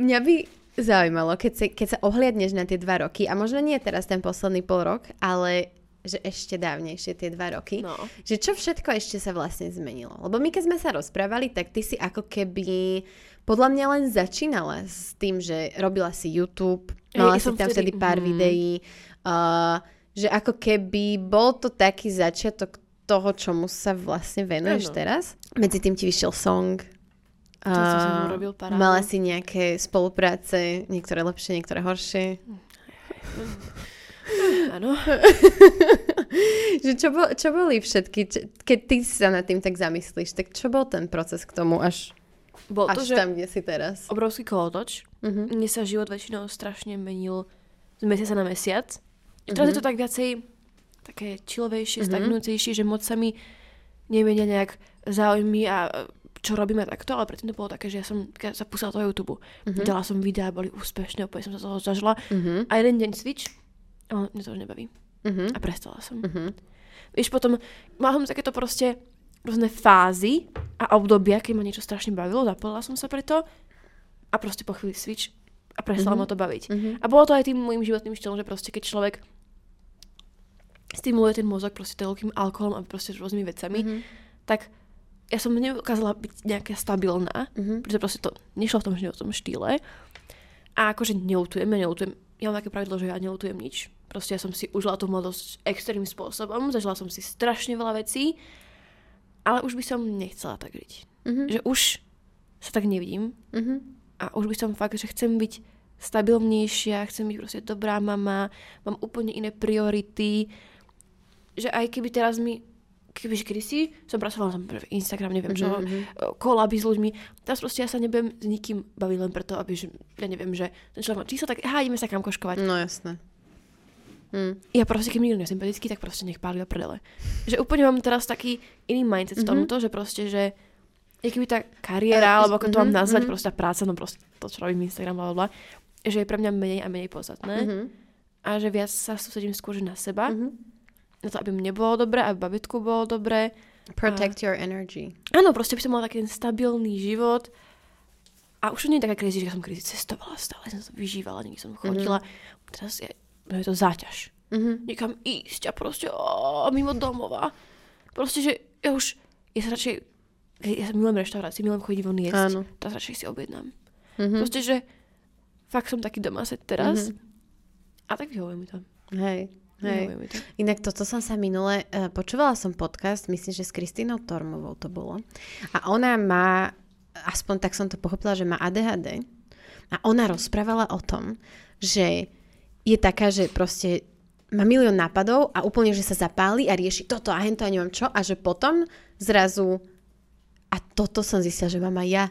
mňa by zaujímalo, keď, sa, keď sa ohliadneš na tie dva roky, a možno nie teraz ten posledný pol rok, ale že ešte dávnejšie tie dva roky, No. že čo všetko ešte sa vlastne zmenilo. Lebo my keď sme sa rozprávali, tak ty si ako keby podľa mňa len začínala s tým, že robila si YouTube, mala ja si tam vtedy vtedy- pár mm. videí, uh, že ako keby bol to taký začiatok toho, čomu sa vlastne venuješ Áno. teraz. Medzi tým ti vyšiel song. Sa a urobil parádu. mala si nejaké spolupráce, niektoré lepšie, niektoré horšie. Áno. že čo, bol, čo boli všetky, čo, keď ty sa nad tým tak zamyslíš, tak čo bol ten proces k tomu až, Bol až to, že tam, kde si teraz? obrovský kolotoč. Mhm. Mne sa život väčšinou strašne menil z mesiaca na mesiac. Teraz je to tak viacej také chillovejšie, Mhm. stagnujúcejšie, že moc sa mi nemenia nejak záujmy a čo robíme takto, ale predtým to bolo také, že ja som sa pustila do YouTube. Mhm. Dala som videá, boli úspešné, úplne som sa toho zažila. Mhm. A jeden deň switch, ale mňa to už nebaví. Mhm. A prestala som. Mhm. Vieš, potom mala som takéto proste rôzne fázy a obdobia, keď ma niečo strašne bavilo, zapojila som sa preto a proste po chvíli switch a prestala Mhm. ma to baviť. Mhm. A bolo to aj tým môjim životným štýlom, že proste keď človek stimuluje ten mozog proste toľkým alkoholom a proste rôznymi vecami, Mhm. tak ja som nedokázala byť nejaká stabilná, Mhm. pretože proste to nešlo v tom životnom štýle. A akože nelutujem, ja nelutujem. Ja mám také pravidlo, že ja nelutujem nič. Proste ja som si užila tú mladosť extrémnym spôsobom, zažila som si strašne veľa vecí, ale už by som nechcela tak žiť. Mhm. Že už sa tak nevidím Mhm. a už by som fakt, že chcem byť stabilnejšia, chcem byť proste dobrá mama, mám úplne iné priority, že aj keby teraz mi keby kedysi som pracovala som v Instagram, neviem čo, Mhm. kolaby s ľuďmi. Teraz proste ja sa nebudem s nikým baviť len preto, aby, že, ja neviem, že ten človek má číslo, tak aha, ideme sa kam koškovať. No jasné. Mm. Ja proste, keď mi niekto nesympatický, tak proste nech páli do prdele. Že úplne mám teraz taký iný mindset v Mhm. tomto, že proste, že je keby tá kariéra, A- alebo ako to mám mhm, nazvať, mhm. proste tá práca, no proste to, čo robím Instagram, bla, bla, že je pre mňa menej a menej podstatné. Mhm. A že viac sa sústredím skôr na seba, Mhm. na to, aby mne bolo dobre, aby babetku bolo dobre. Protect your energy. Áno, proste by som mala taký ten stabilný život. A už nie je taká krízy, že ja som krízy cestovala stále, som sa vyžívala, niekde som chodila. Teraz je, je to záťaž. Mhm. Niekam ísť a proste ó, mimo domova. Proste, že ja už, ja sa radšej, ja milujem reštaurácie, milujem chodiť von jesť. Áno. Teraz radšej si objednám. Mhm. Proste, že fakt som taký domaset teraz. A tak vyhovuje mi to. Hej. Hej. To. Inak toto som sa minule, uh, počúvala som podcast, myslím, že s Kristínou Tormovou to bolo. A ona má, aspoň tak som to pochopila, že má ADHD. A ona rozprávala o tom, že je taká, že proste má milión nápadov a úplne, že sa zapáli a rieši toto a hento a neviem čo a že potom zrazu a toto som zistila, že mám aj ja.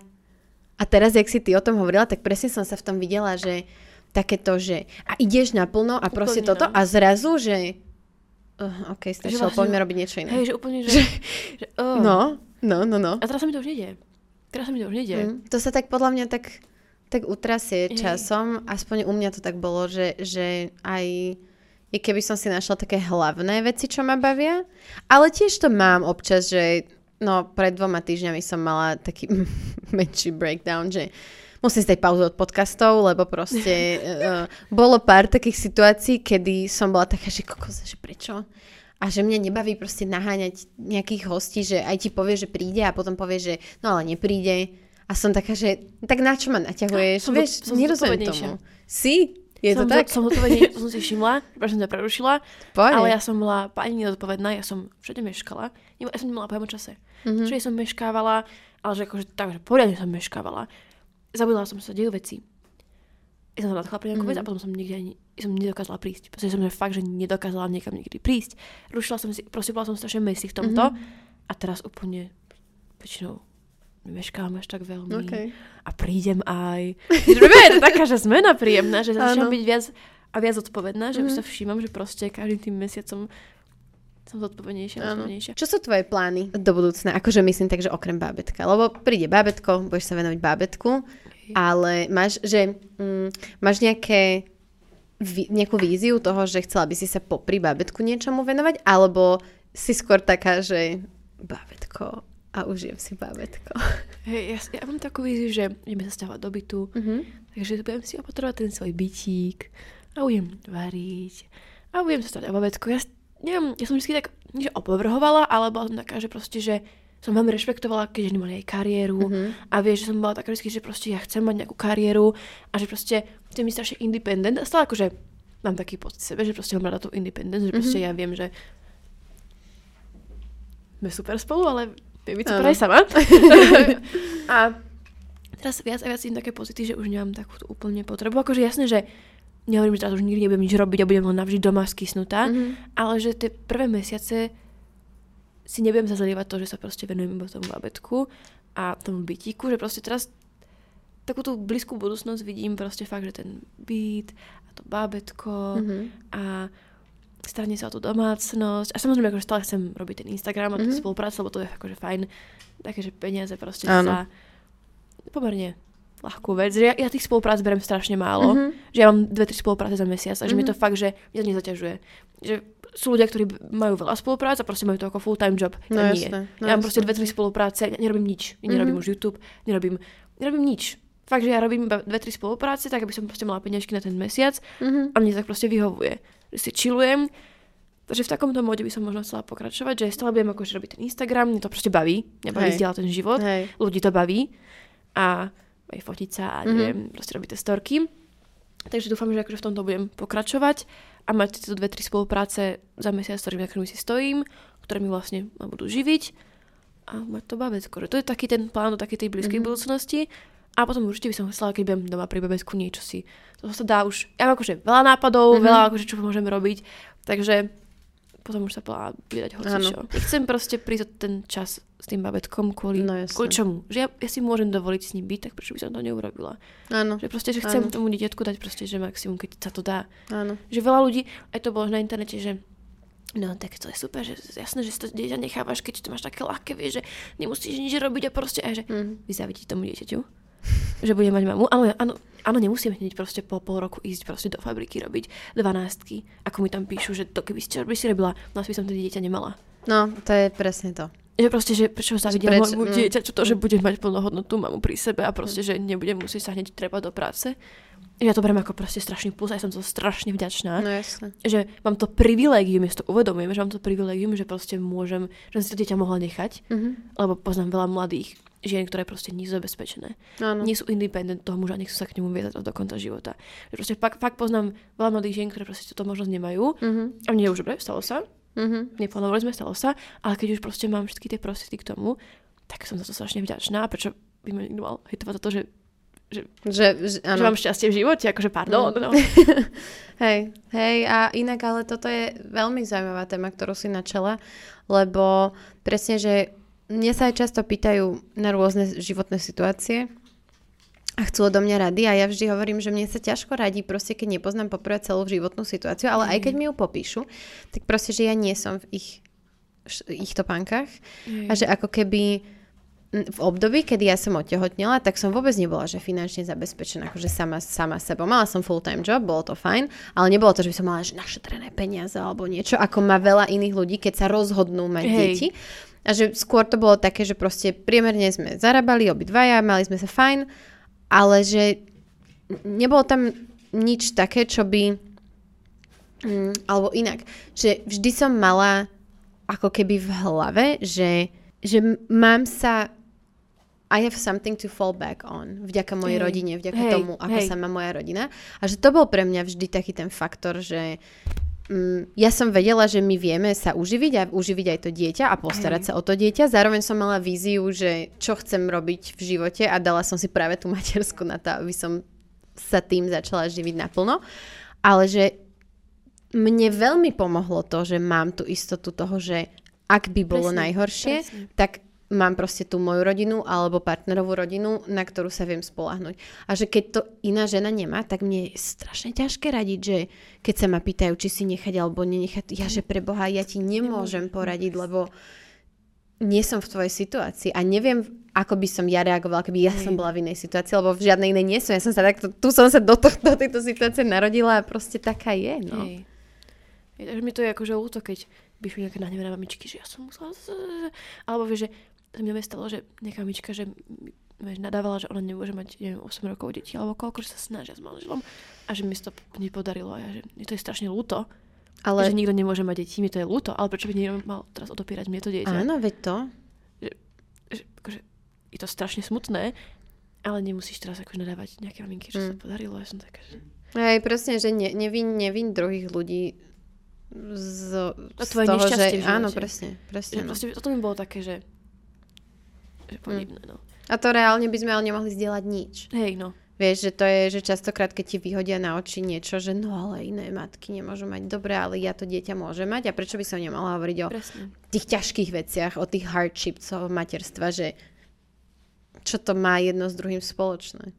A teraz, jak si ty o tom hovorila, tak presne som sa v tom videla, že takéto, že a ideš naplno a proste Úplne, toto no. a zrazu, že uh, ok, stačilo, vlastne- poďme robiť niečo iné. Hej, že úplne, že... že oh. No, no, no, no. A teraz sa mi to už nedie. Teraz sa mi to už nedie. Mm. To sa tak podľa mňa tak, tak utrasie Hej. časom. Aspoň u mňa to tak bolo, že, že aj je keby som si našla také hlavné veci, čo ma bavia. Ale tiež to mám občas, že no pred dvoma týždňami som mala taký menší breakdown, že musím si dať pauzu od podcastov, lebo proste uh, bolo pár takých situácií, kedy som bola taká, že kokos, že prečo? A že mňa nebaví proste naháňať nejakých hostí, že aj ti povie, že príde a potom povie, že no ale nepríde. A som taká, že tak na čo ma naťahuješ? Som Vieš, som nerozumiem tomu. Si? Je to som, tak? Som zodpovedne, som si všimla, že som ťa prerušila, Poď. ale ja som bola pani nezodpovedná, ja som všade meškala. Ja som nemala pojem o čase. Mhm. Mm-hmm. Všade som meškávala, ale že akože tak, že poriadne som meškávala. Zabudila som sa, dejú veci. Ja som sa nadchla pre nejakú mm-hmm. vec a potom som nikde ani som nedokázala prísť. Proste som že fakt, že nedokázala niekam niekedy prísť. Rušila som si, proste bola som strašne mesi v tomto. Mm-hmm. A teraz úplne väčšinou nemeškám až tak veľmi. Okay. A prídem aj. je to taká, že zmena príjemná, že začínam byť viac a viac odpovedná, že mm-hmm. už sa všímam, že proste každým tým mesiacom som zodpovednejšia a zodpovednejšia. Čo sú tvoje plány do budúcna? Akože myslím tak, že okrem bábetka. Lebo príde bábetko, budeš sa venovať bábetku, okay. ale máš, že mm, máš nejaké nejakú víziu toho, že chcela by si sa popri bábetku niečomu venovať, alebo si skôr taká, že bábetko a užijem si bábetko. Hej, ja, ja mám takú víziu, že ideme sa stavať do bytu, uh-huh. takže budem si opatrovať ten svoj bytík a budem variť a budem sa stavať o bábetko. Ja neviem, ja som vždy tak, že opovrhovala, ale bola som taká, že proste, že som veľmi rešpektovala, keď ženy mali aj kariéru mm-hmm. a vieš, že som bola taká vždy, že proste ja chcem mať nejakú kariéru a že proste chcem byť strašne independent a stále akože mám taký pocit sebe, že proste mám rada tú independent, že proste mm-hmm. ja viem, že sme super spolu, ale super aj sama. a teraz viac a viac im také pocity, že už nemám takú úplne potrebu. Akože jasné, že nehovorím, že teraz už nikdy nebudem nič robiť a budem len navždy doma skysnutá, mm-hmm. ale že tie prvé mesiace si nebudem zazlievať to, že sa proste venujem iba tomu babetku a tomu bytíku, že proste teraz takú tú blízku budúcnosť vidím proste fakt, že ten byt a to bábetko mm-hmm. a starne sa o tú domácnosť a samozrejme akože stále chcem robiť ten Instagram a tú mm-hmm. spoluprácu, lebo to je akože fajn také, že peniaze proste Áno. sa pomerne ľahkú vec. Ja, ja tých spoluprác berem strašne málo. Mm-hmm. Že ja mám dve, tri spolupráce za mesiac a že mm-hmm. mi to mhm. fakt, že mňa to nezaťažuje. Že sú ľudia, ktorí majú veľa spoluprác a proste majú to ako full-time job. No, ja nie. No, ja mám proste dve, tri spolupráce, nerobím nič. Ja nerobím mm-hmm. už YouTube, nerobím, nerobím nič. Fakt, že ja robím iba dve, tri spolupráce, tak aby som proste mala peniažky na ten mesiac mm-hmm. a mne tak proste vyhovuje. Že si chillujem, Takže v takomto móde by som možno chcela pokračovať, že stále budem akože robiť ten Instagram, mňa to proste baví, mňa baví zdieľať ten život, Hej. ľudí to baví a aj fotiť sa a mhm. neviem, mm-hmm. proste robiť tie storky. Takže dúfam, že akože v tomto budem pokračovať a mať tieto dve, tri spolupráce za mesiac, ktorými, ktorými si stojím, ktoré mi vlastne ma budú živiť a mať to babecko. Že to je taký ten plán do takej tej blízkej mm-hmm. budúcnosti. A potom určite by som chcela, keď budem doma pri babecku niečo si. To sa dá už, ja mám akože veľa nápadov, mm-hmm. veľa akože čo môžem robiť, takže potom už sa plá vydať hocičo. Ja chcem proste prísť ten čas s tým babetkom kvôli, no, kvôli čomu? Že ja, ja, si môžem dovoliť s ním byť, tak prečo by som to neurobila? Áno. Že proste, že chcem Áno. tomu dieťatku dať proste, že maximum, keď sa to dá. Áno. Že veľa ľudí, aj to bolo na internete, že No tak to je super, že jasné, že si to dieťa nechávaš, keď to máš také ľahké, vieš, že nemusíš nič robiť a proste aj, že mm. vy závidíte tomu dieťaťu že bude mať mamu. Áno, áno, áno, nemusím hneď proste po pol roku ísť proste do fabriky robiť dvanáctky, ako mi tam píšu, že to keby ste by si robila, no by som to dieťa nemala. No, to je presne to. Že proste, že prečo zavidia Preč, môjmu mm. dieťa, čo to, že budem mať plnohodnotnú mamu pri sebe a proste, že nebudem musieť sa hneď treba do práce. Ja to beriem ako proste strašný plus a ja som to strašne vďačná. No jasne. Že mám to privilégium, ja to uvedomujem, že mám to privilégium, že proste môžem, že som si to dieťa mohla nechať, mm-hmm. lebo poznám veľa mladých, žien, ktoré proste nie sú zabezpečené. Áno. Nie sú independent toho muža, nechcú sa k nemu viazať do konca života. Že proste fakt, fakt poznám veľa mladých žien, ktoré proste túto možnosť nemajú. Uh-huh. A mne je už dobre, stalo sa. Uh-huh. Neplánovali sme, stalo sa. Ale keď už proste mám všetky tie prostriedky k tomu, tak som za to strašne vďačná. Prečo by ma niekto mal hejtovať za to, že že, že, že, že mám šťastie v živote, akože pardon. Mm. No. hej, hej, a inak, ale toto je veľmi zaujímavá téma, ktorú si načala, lebo presne, že mne sa aj často pýtajú na rôzne životné situácie a chcú odo mňa rady a ja vždy hovorím, že mne sa ťažko radí proste, keď nepoznám poprvé celú životnú situáciu, ale mm. aj keď mi ju popíšu, tak proste, že ja nie som v ich, ich topánkach mm. a že ako keby v období, kedy ja som otehotnela, tak som vôbec nebola, že finančne zabezpečená, akože sama, sama sebou. Mala som full-time job, bolo to fajn, ale nebolo to, že by som mala že našetrené peniaze alebo niečo, ako má veľa iných ľudí, keď sa rozhodnú mať Hej. deti. A že skôr to bolo také, že proste priemerne sme zarábali obidvaja, mali sme sa fajn, ale že nebolo tam nič také, čo by... Mm, alebo inak, že vždy som mala ako keby v hlave, že, že mám sa I have something to fall back on. Vďaka mojej hey. rodine, vďaka hey. tomu, ako hey. sa má moja rodina. A že to bol pre mňa vždy taký ten faktor, že mm, ja som vedela, že my vieme sa uživiť a uživiť aj to dieťa a postarať Hej. sa o to dieťa. Zároveň som mala víziu, že čo chcem robiť v živote a dala som si práve tú matersku na to, aby som sa tým začala živiť naplno. ale že mne veľmi pomohlo to, že mám tú istotu toho, že ak by bolo Presne, najhoršie, presne. tak mám proste tú moju rodinu alebo partnerovú rodinu, na ktorú sa viem spolahnuť. A že keď to iná žena nemá, tak mne je strašne ťažké radiť, že keď sa ma pýtajú, či si nechať alebo nenechať, ja že pre Boha, ja ti nemôžem poradiť, lebo nie som v tvojej situácii a neviem, ako by som ja reagovala, keby ja som bola v inej situácii, lebo v žiadnej inej nie som. Ja som sa takto, tu som sa do, to, do tejto situácie narodila a proste taká je, no. Hej. Takže mi to je akože ľúto, keď píšu nejaké nahnevané mamičky, že ja som musela... Alebo vieš, že sa mi stalo, že nejaká mamička, že mi- vieš, nadávala, že ona nemôže mať, neviem, 8 rokov detí, alebo koľko, že sa snažia s manželom a že mi sa to nepodarilo a ja, že mi to je strašne ľúto, Ale že nikto nemôže mať deti, mi to je ľúto, ale prečo by niekto mal teraz odopírať mne to dieťa? áno, veď to. Že, akože, je to strašne smutné, ale nemusíš teraz akože nadávať nejaké maminky, že sa Mm. podarilo, ja som taká, že... Hej, presne, že ne, nevin, nevin druhých ľudí z, z tvoje toho, že... Áno, presne, presne. že No. proste, toto mi bolo také, že... podivné, no. A to reálne by sme ale nemohli zdieľať nič. Hej, no. Vieš, že to je, že častokrát, keď ti vyhodia na oči niečo, že no ale iné matky nemôžu mať dobre, ale ja to dieťa môže mať a prečo by som nemala hovoriť o Presne. tých ťažkých veciach, o tých hardships materstva, že čo to má jedno s druhým spoločné.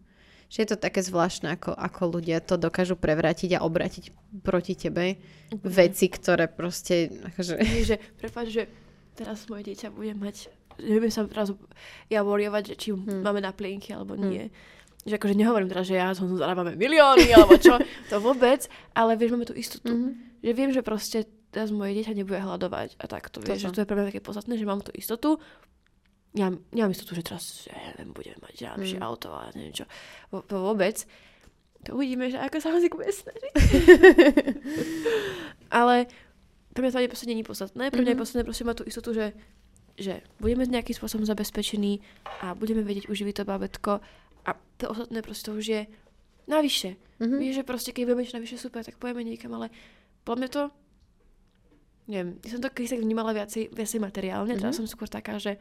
Že je to také zvláštne, ako, ako ľudia to dokážu prevrátiť a obratiť proti tebe veci, ktoré proste... Akože... Že prepáč, že teraz moje dieťa bude mať, že nebudem sa teraz ja woriovať, že či Hmm. máme na plienky alebo nie. Že akože nehovorím teraz, že ja som zarábame milióny alebo čo, to vôbec, ale vieš, máme tú istotu. Mhm. Že viem, že proste teraz moje dieťa nebude hľadovať a takto, vieš, Toto. že to je pre mňa také podstatné, že mám tú istotu. Ja nemám istotu, že teraz, ja neviem, budeme mať najlepšie Mm. auto a neviem čo. To vôbec. To uvidíme, že ako sa Hanzik bude snažiť. Ale pre mňa to ani proste není podstatné. Pre mňa je Mhm. podstatné proste mať tú istotu, že, že budeme nejakým spôsobom zabezpečení a budeme vedieť uživiť to bábätko a to ostatné proste to už je navyše. Mhm. Vieš, že proste keď budeme navyše super, tak pojeme niekam, ale podľa mňa to neviem, ja som to keď tak vnímala viacej, viacej materiálne, mm-hmm. teraz Mhm. som skôr taká, že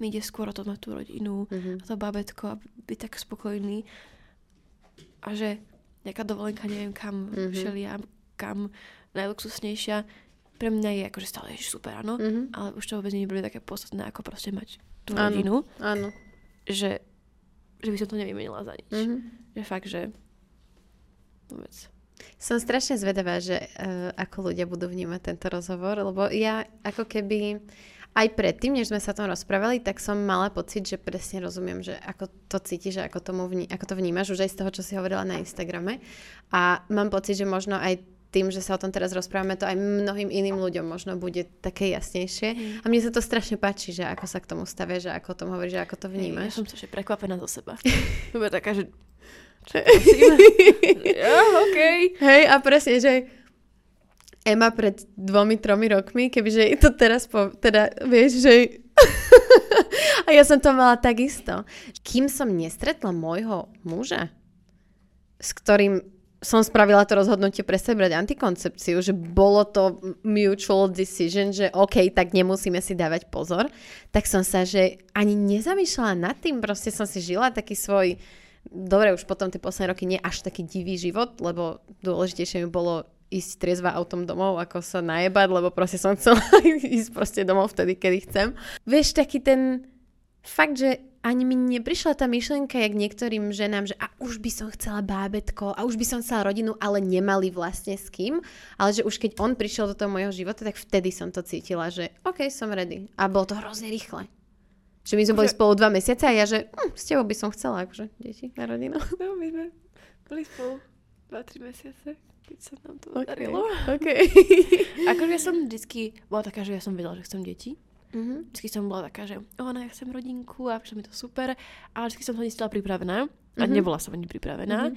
mi ide skôr o to mať tú rodinu, Mhm. a to bábätko a byť tak spokojný a že nejaká dovolenka, neviem kam Mhm. mm-hmm. všeliam, kam najluxusnejšia, pre mňa je akože stále ježiš, super, áno, Mhm. ale už to vôbec nie bude také podstatné, ako proste mať tú Áno. rodinu, Áno. že, že by som to nevymenila za nič. Mhm. Že fakt, že vôbec. Som strašne zvedavá, že uh, ako ľudia budú vnímať tento rozhovor, lebo ja ako keby aj predtým, než sme sa o tom rozprávali, tak som mala pocit, že presne rozumiem, že ako to cítiš, a ako, tomu vní, ako to vnímaš, už aj z toho, čo si hovorila na Instagrame. A mám pocit, že možno aj tým, že sa o tom teraz rozprávame, to aj mnohým iným ľuďom možno bude také jasnejšie. Hej. A mne sa to strašne páči, že ako sa k tomu stavia, že ako o tom hovoríš, že ako to Ja vnímaš. som strašne prekvapená zo seba. To bude taká, že... Čo, ja, okej. Hej, a presne, že Ema pred dvomi, tromi rokmi, kebyže je to teraz, po, teda vieš, že... a ja som to mala takisto. Kým som nestretla môjho muža, s ktorým som spravila to rozhodnutie pre sebe brať antikoncepciu, že bolo to mutual decision, že OK, tak nemusíme si dávať pozor, tak som sa, že ani nezamýšľala nad tým, proste som si žila taký svoj dobre, už potom tie posledné roky nie až taký divý život, lebo dôležitejšie mi bolo ísť triezva autom domov, ako sa najebať, lebo proste som chcela ísť proste domov vtedy, kedy chcem. Vieš, taký ten fakt, že ani mi neprišla tá myšlienka, jak niektorým ženám, že a už by som chcela bábetko, a už by som chcela rodinu, ale nemali vlastne s kým. Ale že už keď on prišiel do toho môjho života, tak vtedy som to cítila, že OK, som ready. A bolo to hrozne rýchle. Že my sme boli Že- spolu dva mesiace a ja, že hm, s tebou by som chcela akože deti na rodinu. No, my sme boli spolu 2-3 mesiace, keď sa nám to Okay. podarilo. Okay. Akože ja som vždycky bola taká, že ja som vedela, že chcem deti. Mhm. Vždycky som bola taká, že o, no, ja chcem rodinku a prišlo mi to super. Ale vždycky som to nestala pripravená. A Mhm. nebola som ani pripravená. Mhm.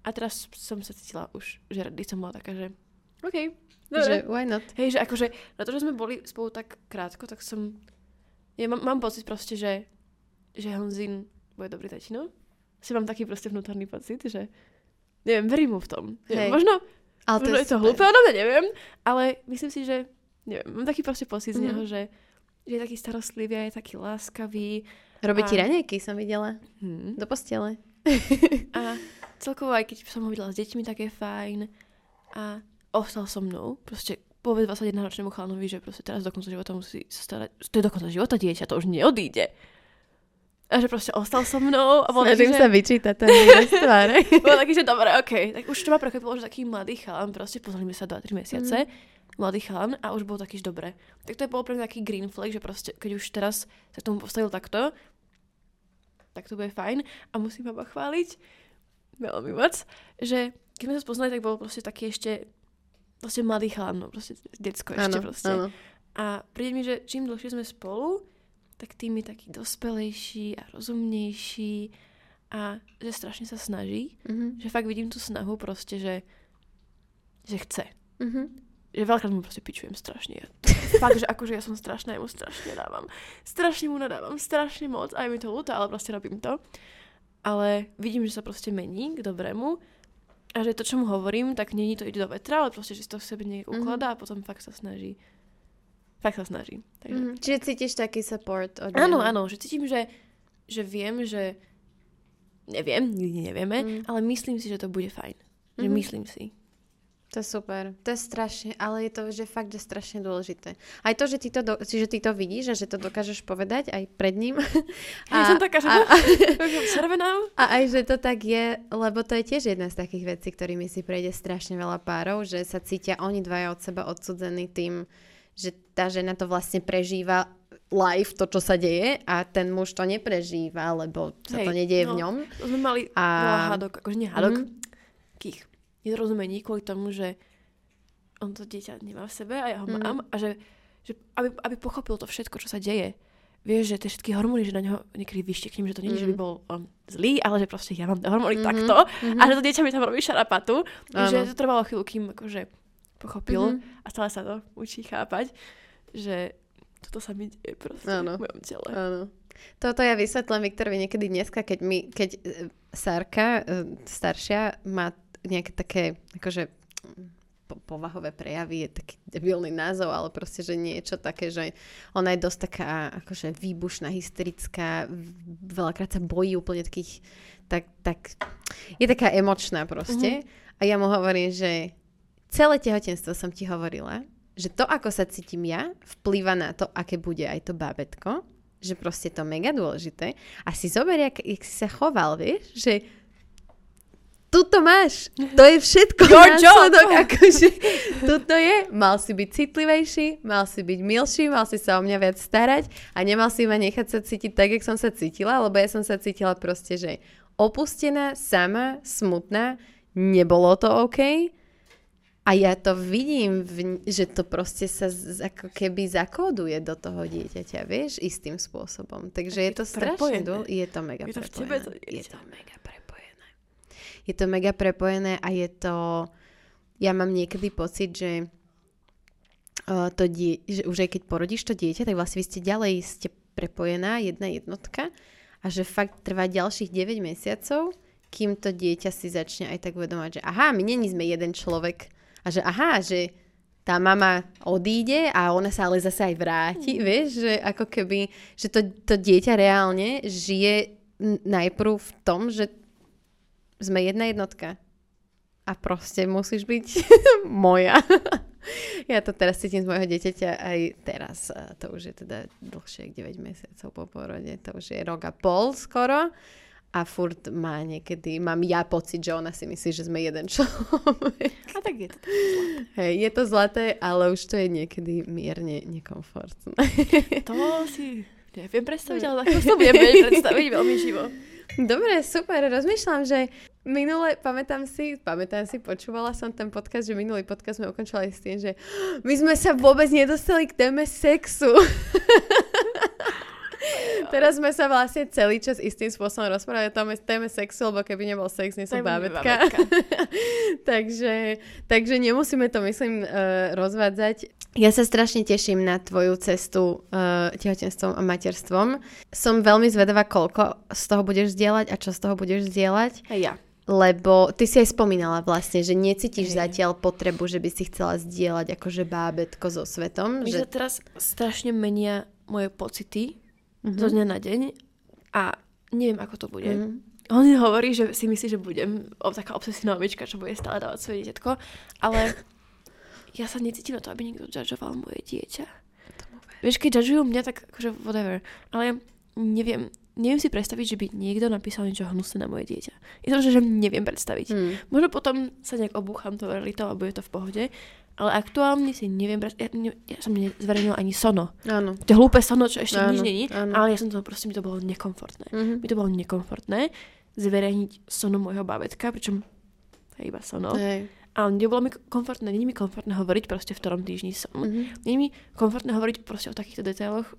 A teraz som sa cítila už, že rady som bola taká, že OK, Že dobre. why not? Hej, že akože na to, že sme boli spolu tak krátko, tak som... Ja mám, mám pocit proste, že, že Honzin bude dobrý tatino. Si mám taký proste vnútorný pocit, že neviem, verím mu v tom. Neviem, možno, Ale možno je to super. hlúpe, ale neviem, ale myslím si, že neviem, mám taký proste pocit z Mhm. neho, že, že je taký starostlivý a je taký láskavý. Robí ti A- raňajky, som videla. Hm. Do postele. A celkovo aj keď som ho videla s deťmi, tak je fajn. A ostal so mnou. Proste povedz 21 ročnému chalanovi, že proste teraz do konca života musí sa starať. To je do konca života dieťa, to už neodíde. A že proste ostal so mnou. A bol Snažím taký, sa že, vyčítať ten bol taký, že dobre, okej. Tak už to ma prekvapilo, že taký mladý chalan, proste pozrime sa 2-3 mesiace. Mladý chalan a už bol taký, že dobre. Tak to je bol pre mňa taký green flag, že proste, keď už teraz sa k tomu postavil takto, tak to bude fajn. A musím ho pochváliť veľmi moc, že keď sme sa spoznali, tak bol proste taký ešte proste mladý chalan, no proste decko ešte Áno, proste. áno. A príde mi, že čím dlhšie sme spolu, tak tým je taký dospelejší a rozumnejší a že strašne sa snaží. Mhm. Že fakt vidím tú snahu proste, že, že chce. Mhm. Že veľakrát mu proste pičujem strašne. Fakt, že akože ja som strašná, ja mu strašne dávam. Strašne mu nadávam, strašne moc. A je mi to ľúto, ale proste robím to. Ale vidím, že sa proste mení k dobrému. A že to, čo mu hovorím, tak nie to ide do vetra, ale proste, že si to v sebe nejak Mhm. ukladá a potom fakt sa snaží. Fakt sa snaží. Takže... Mhm. Čiže cítiš taký support od? Áno, áno, že cítim, že, že viem, že neviem, nikdy nevieme, Mm. ale myslím si, že to bude fajn. Že Mhm. myslím si. To je super. To je strašne, ale je to že fakt, že strašne dôležité. Aj to, že ty to, do, že ty to vidíš a že to dokážeš povedať aj pred ním. Ja som taká, že a, červená. a aj, že to tak je, lebo to je tiež jedna z takých vecí, ktorými si prejde strašne veľa párov, že sa cítia oni dvaja od seba odsudzení tým, že tá žena to vlastne prežíva live, to, čo sa deje a ten muž to neprežíva, lebo sa Hej, to nedieje v no. ňom. To sme mali A- hádok, akože nie hádok, Mhm. takých nedorozumení kvôli tomu, že on to dieťa nemá v sebe a ja ho Mhm. mám a že, že aby, aby pochopil to všetko, čo sa deje. Vieš, že tie všetky hormóny, že na neho niekedy vyšteknem, že to nie je, že by Mhm. bol um, zlý, ale že proste ja mám hormóny Mhm, takto mhm. a že to dieťa mi tam robí šarapatu. Áno. Že to trvalo chvíľu, kým akože pochopil Mhm. a stále sa to učí chápať, že toto sa mi deje proste Áno. v mojom tele. Áno. Toto ja vysvetlím Viktorovi niekedy dneska, keď mi, keď e, Sárka, e, staršia, má nejaké také, akože po- povahové prejavy, je taký debilný názov, ale proste, že niečo také, že ona je dosť taká akože výbušná, hysterická, veľakrát sa bojí úplne takých, tak, tak je taká emočná proste. A ja mu hovorím, že celé tehotenstvo som ti hovorila, že to, ako sa cítim ja, vplýva na to, aké bude aj to bábetko, že proste je to mega dôležité. A si zober, jak, jak si sa choval, vieš, že tuto máš, to je všetko Your job. následok, akože tuto je, mal si byť citlivejší, mal si byť milší, mal si sa o mňa viac starať a nemal si ma nechať sa cítiť tak, jak som sa cítila, lebo ja som sa cítila proste, že opustená, sama, smutná, nebolo to OK. A ja to vidím, že to proste sa z, ako keby zakóduje do toho dieťaťa, vieš, istým spôsobom. Takže je to strašne prepojené. dôl, je to mega Je to v tebe, to je dieťa. to mega prepojené. Je to mega prepojené a je to, ja mám niekedy pocit, že uh, to die, že už aj keď porodíš to dieťa, tak vlastne vy ste ďalej ste prepojená, jedna jednotka a že fakt trvá ďalších 9 mesiacov, kým to dieťa si začne aj tak uvedomať, že aha, my není sme jeden človek a že aha, že tá mama odíde a ona sa ale zase aj vráti, mm. vieš, že ako keby, že to, to dieťa reálne žije najprv v tom, že sme jedna jednotka a proste musíš byť moja. ja to teraz cítim z môjho dieťaťa aj teraz. A to už je teda dlhšie, 9 mesiacov po porode. To už je rok a pol skoro. A furt má niekedy, mám ja pocit, že ona si myslí, že sme jeden človek. A tak je to. Hej, je to zlaté, ale už to je niekedy mierne nekomfortné. To si neviem predstaviť, ale takto to vedieť predstaviť veľmi živo. Dobre, super. Rozmýšľam, že minule, pamätám si, pamätám si, počúvala som ten podcast, že minulý podcast sme ukončovali s tým, že my sme sa vôbec nedostali k téme sexu. Teraz sme sa vlastne celý čas istým spôsobom rozprávali o téme, sexu, lebo keby nebol sex, nie som bábetka. takže, takže nemusíme to, myslím, uh, rozvádzať. Ja sa strašne teším na tvoju cestu uh, tehotenstvom a materstvom. Som veľmi zvedavá, koľko z toho budeš zdieľať a čo z toho budeš zdieľať. Hej ja. Lebo ty si aj spomínala vlastne, že necítiš Hej. zatiaľ potrebu, že by si chcela zdieľať akože bábetko so svetom. Mne Že... sa teraz strašne menia moje pocity Mhm. zo dňa na deň a neviem, ako to bude. Mhm. on hovorí, že si myslí, že budem o, taká obsesívna mamička, čo bude stále dávať svoje dieťatko, ale ja sa necítim na to, aby niekto judgeoval moje dieťa. Vieš, keď judgeujú mňa, tak akože whatever. Ale neviem, neviem si predstaviť, že by niekto napísal niečo hnusné na moje dieťa. Je to, že, že neviem predstaviť. Hmm. Možno potom sa nejak obúcham to realitou a bude to v pohode, ale aktuálne si neviem. Ja, ne, ja som nezverejnila ani sono. Áno. To hlúpe sono, čo ešte Áno, nič není, áno. ale ja som to proste, mi to bolo nekomfortné. Mhm. Mi to bolo nekomfortné zverejniť sono môjho babetka, pričom to je iba sono. Hej. A nebolo mi komfortné, není mi komfortné hovoriť proste v ktorom týždni som. Mhm. Není mi komfortné hovoriť proste o takýchto detailoch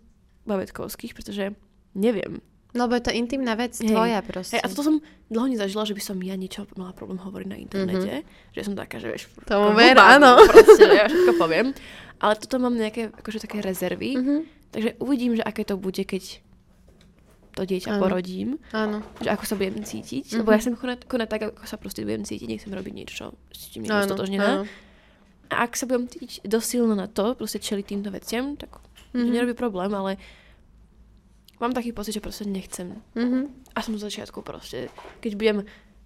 babetkovských, pretože neviem. Lebo je to intimná vec Hej. tvoja proste. Hej, a toto som dlho nezažila, že by som ja niečo mala problém hovoriť na internete. Mm-hmm. Že som taká, že vieš... Ako ver, áno. Proste, ja všetko poviem. Ale toto mám nejaké akože také rezervy. Mhm. Takže uvidím, že aké to bude, keď to dieťa Áno. porodím. Áno. Že ako sa budem cítiť. Mhm. Lebo ja chcem konať, konať tak, ako sa proste budem cítiť. Nechcem robiť niečo, čo s tým nie stotožnená. áno. A ak sa budem cítiť dosť silno na to, proste čeliť týmto veciam, tak mm-hmm. Mhm. nerobí problém, ale mám taký pocit, že proste nechcem. Mhm. A som z začiatku proste, keď budem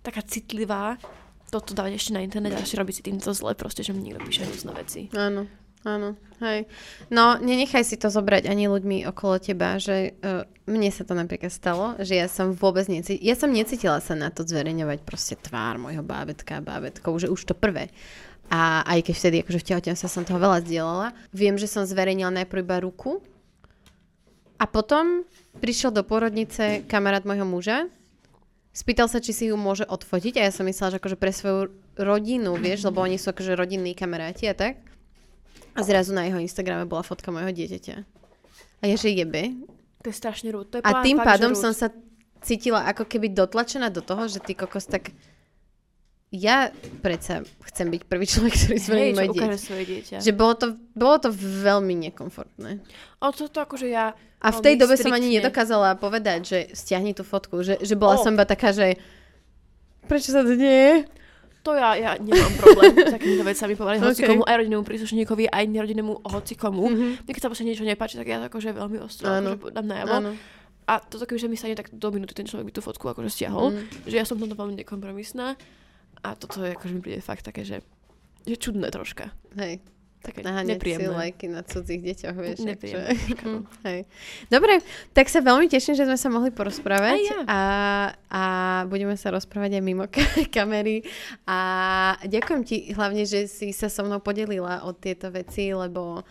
taká citlivá, toto dávať ešte na internet a ešte robiť si týmto zle, proste, že mi niekto píše hnusné veci. Áno, áno, hej. No, nenechaj si to zobrať ani ľuďmi okolo teba, že uh, mne sa to napríklad stalo, že ja som vôbec necítila, ja som necítila sa na to zverejňovať proste tvár môjho bábetka a bábetkov, že už to prvé. A aj keď vtedy, akože v tehotenstve som toho veľa zdieľala, viem, že som zverejnila najprv iba ruku a potom prišiel do porodnice kamarát môjho muža Spýtal sa, či si ju môže odfotiť a ja som myslela, že akože pre svoju rodinu, vieš, lebo oni sú akože rodinní kamaráti a tak. A zrazu na jeho Instagrame bola fotka môjho dieťaťa. A ja, že jebe. To je strašne rúd. To je A tým fakt, pádom som sa cítila ako keby dotlačená do toho, že ty kokos tak... Ja predsa chcem byť prvý človek, ktorý zverejní moje dieťa. svoje dieťa. Že bolo to, bolo to veľmi nekomfortné. O toto akože ja... A v tej dobe som ani nedokázala povedať, že stiahni tú fotku. Že, že bola O. som iba taká, že prečo sa to deje? To ja, ja nemám problém s takýmito vecami povedať Okay. hoci komu, aj rodinnému príslušníkovi, aj nerodinnému hoci komu. Mhm. Mne keď sa proste niečo nepáči, tak ja to akože veľmi ostro akože dám najavo. Áno. A toto kebyže mi sa tak do minúty ten človek by tú fotku akože stiahol, Mhm. že ja som v tomto veľmi nekompromisná. A toto je akože mi príde fakt také, že, že čudné troška. Hej. Také Naháňať si nepríjemné. lajky na cudzích deťoch, vieš. Nepríjemné no. Hej. Dobre, tak sa veľmi teším, že sme sa mohli porozprávať Aj ja. a, a budeme sa rozprávať aj mimo ka- kamery a ďakujem ti hlavne, že si sa so mnou podelila o tieto veci, lebo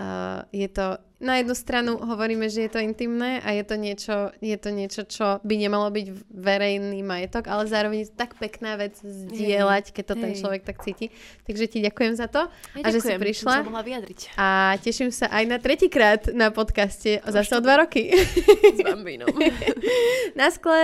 uh, je to, na jednu stranu hovoríme, že je to intimné a je to niečo, je to niečo čo by nemalo byť verejný majetok, ale zároveň je to tak pekná vec zdieľať, keď to ten Hej. človek tak cíti. Takže ti ďakujem za to Aj a že si ďakujem, prišla. Som sa mohla vyjadriť A teším sa aj na tretíkrát na podcaste zase o dva roky. s bambínom. Na skle.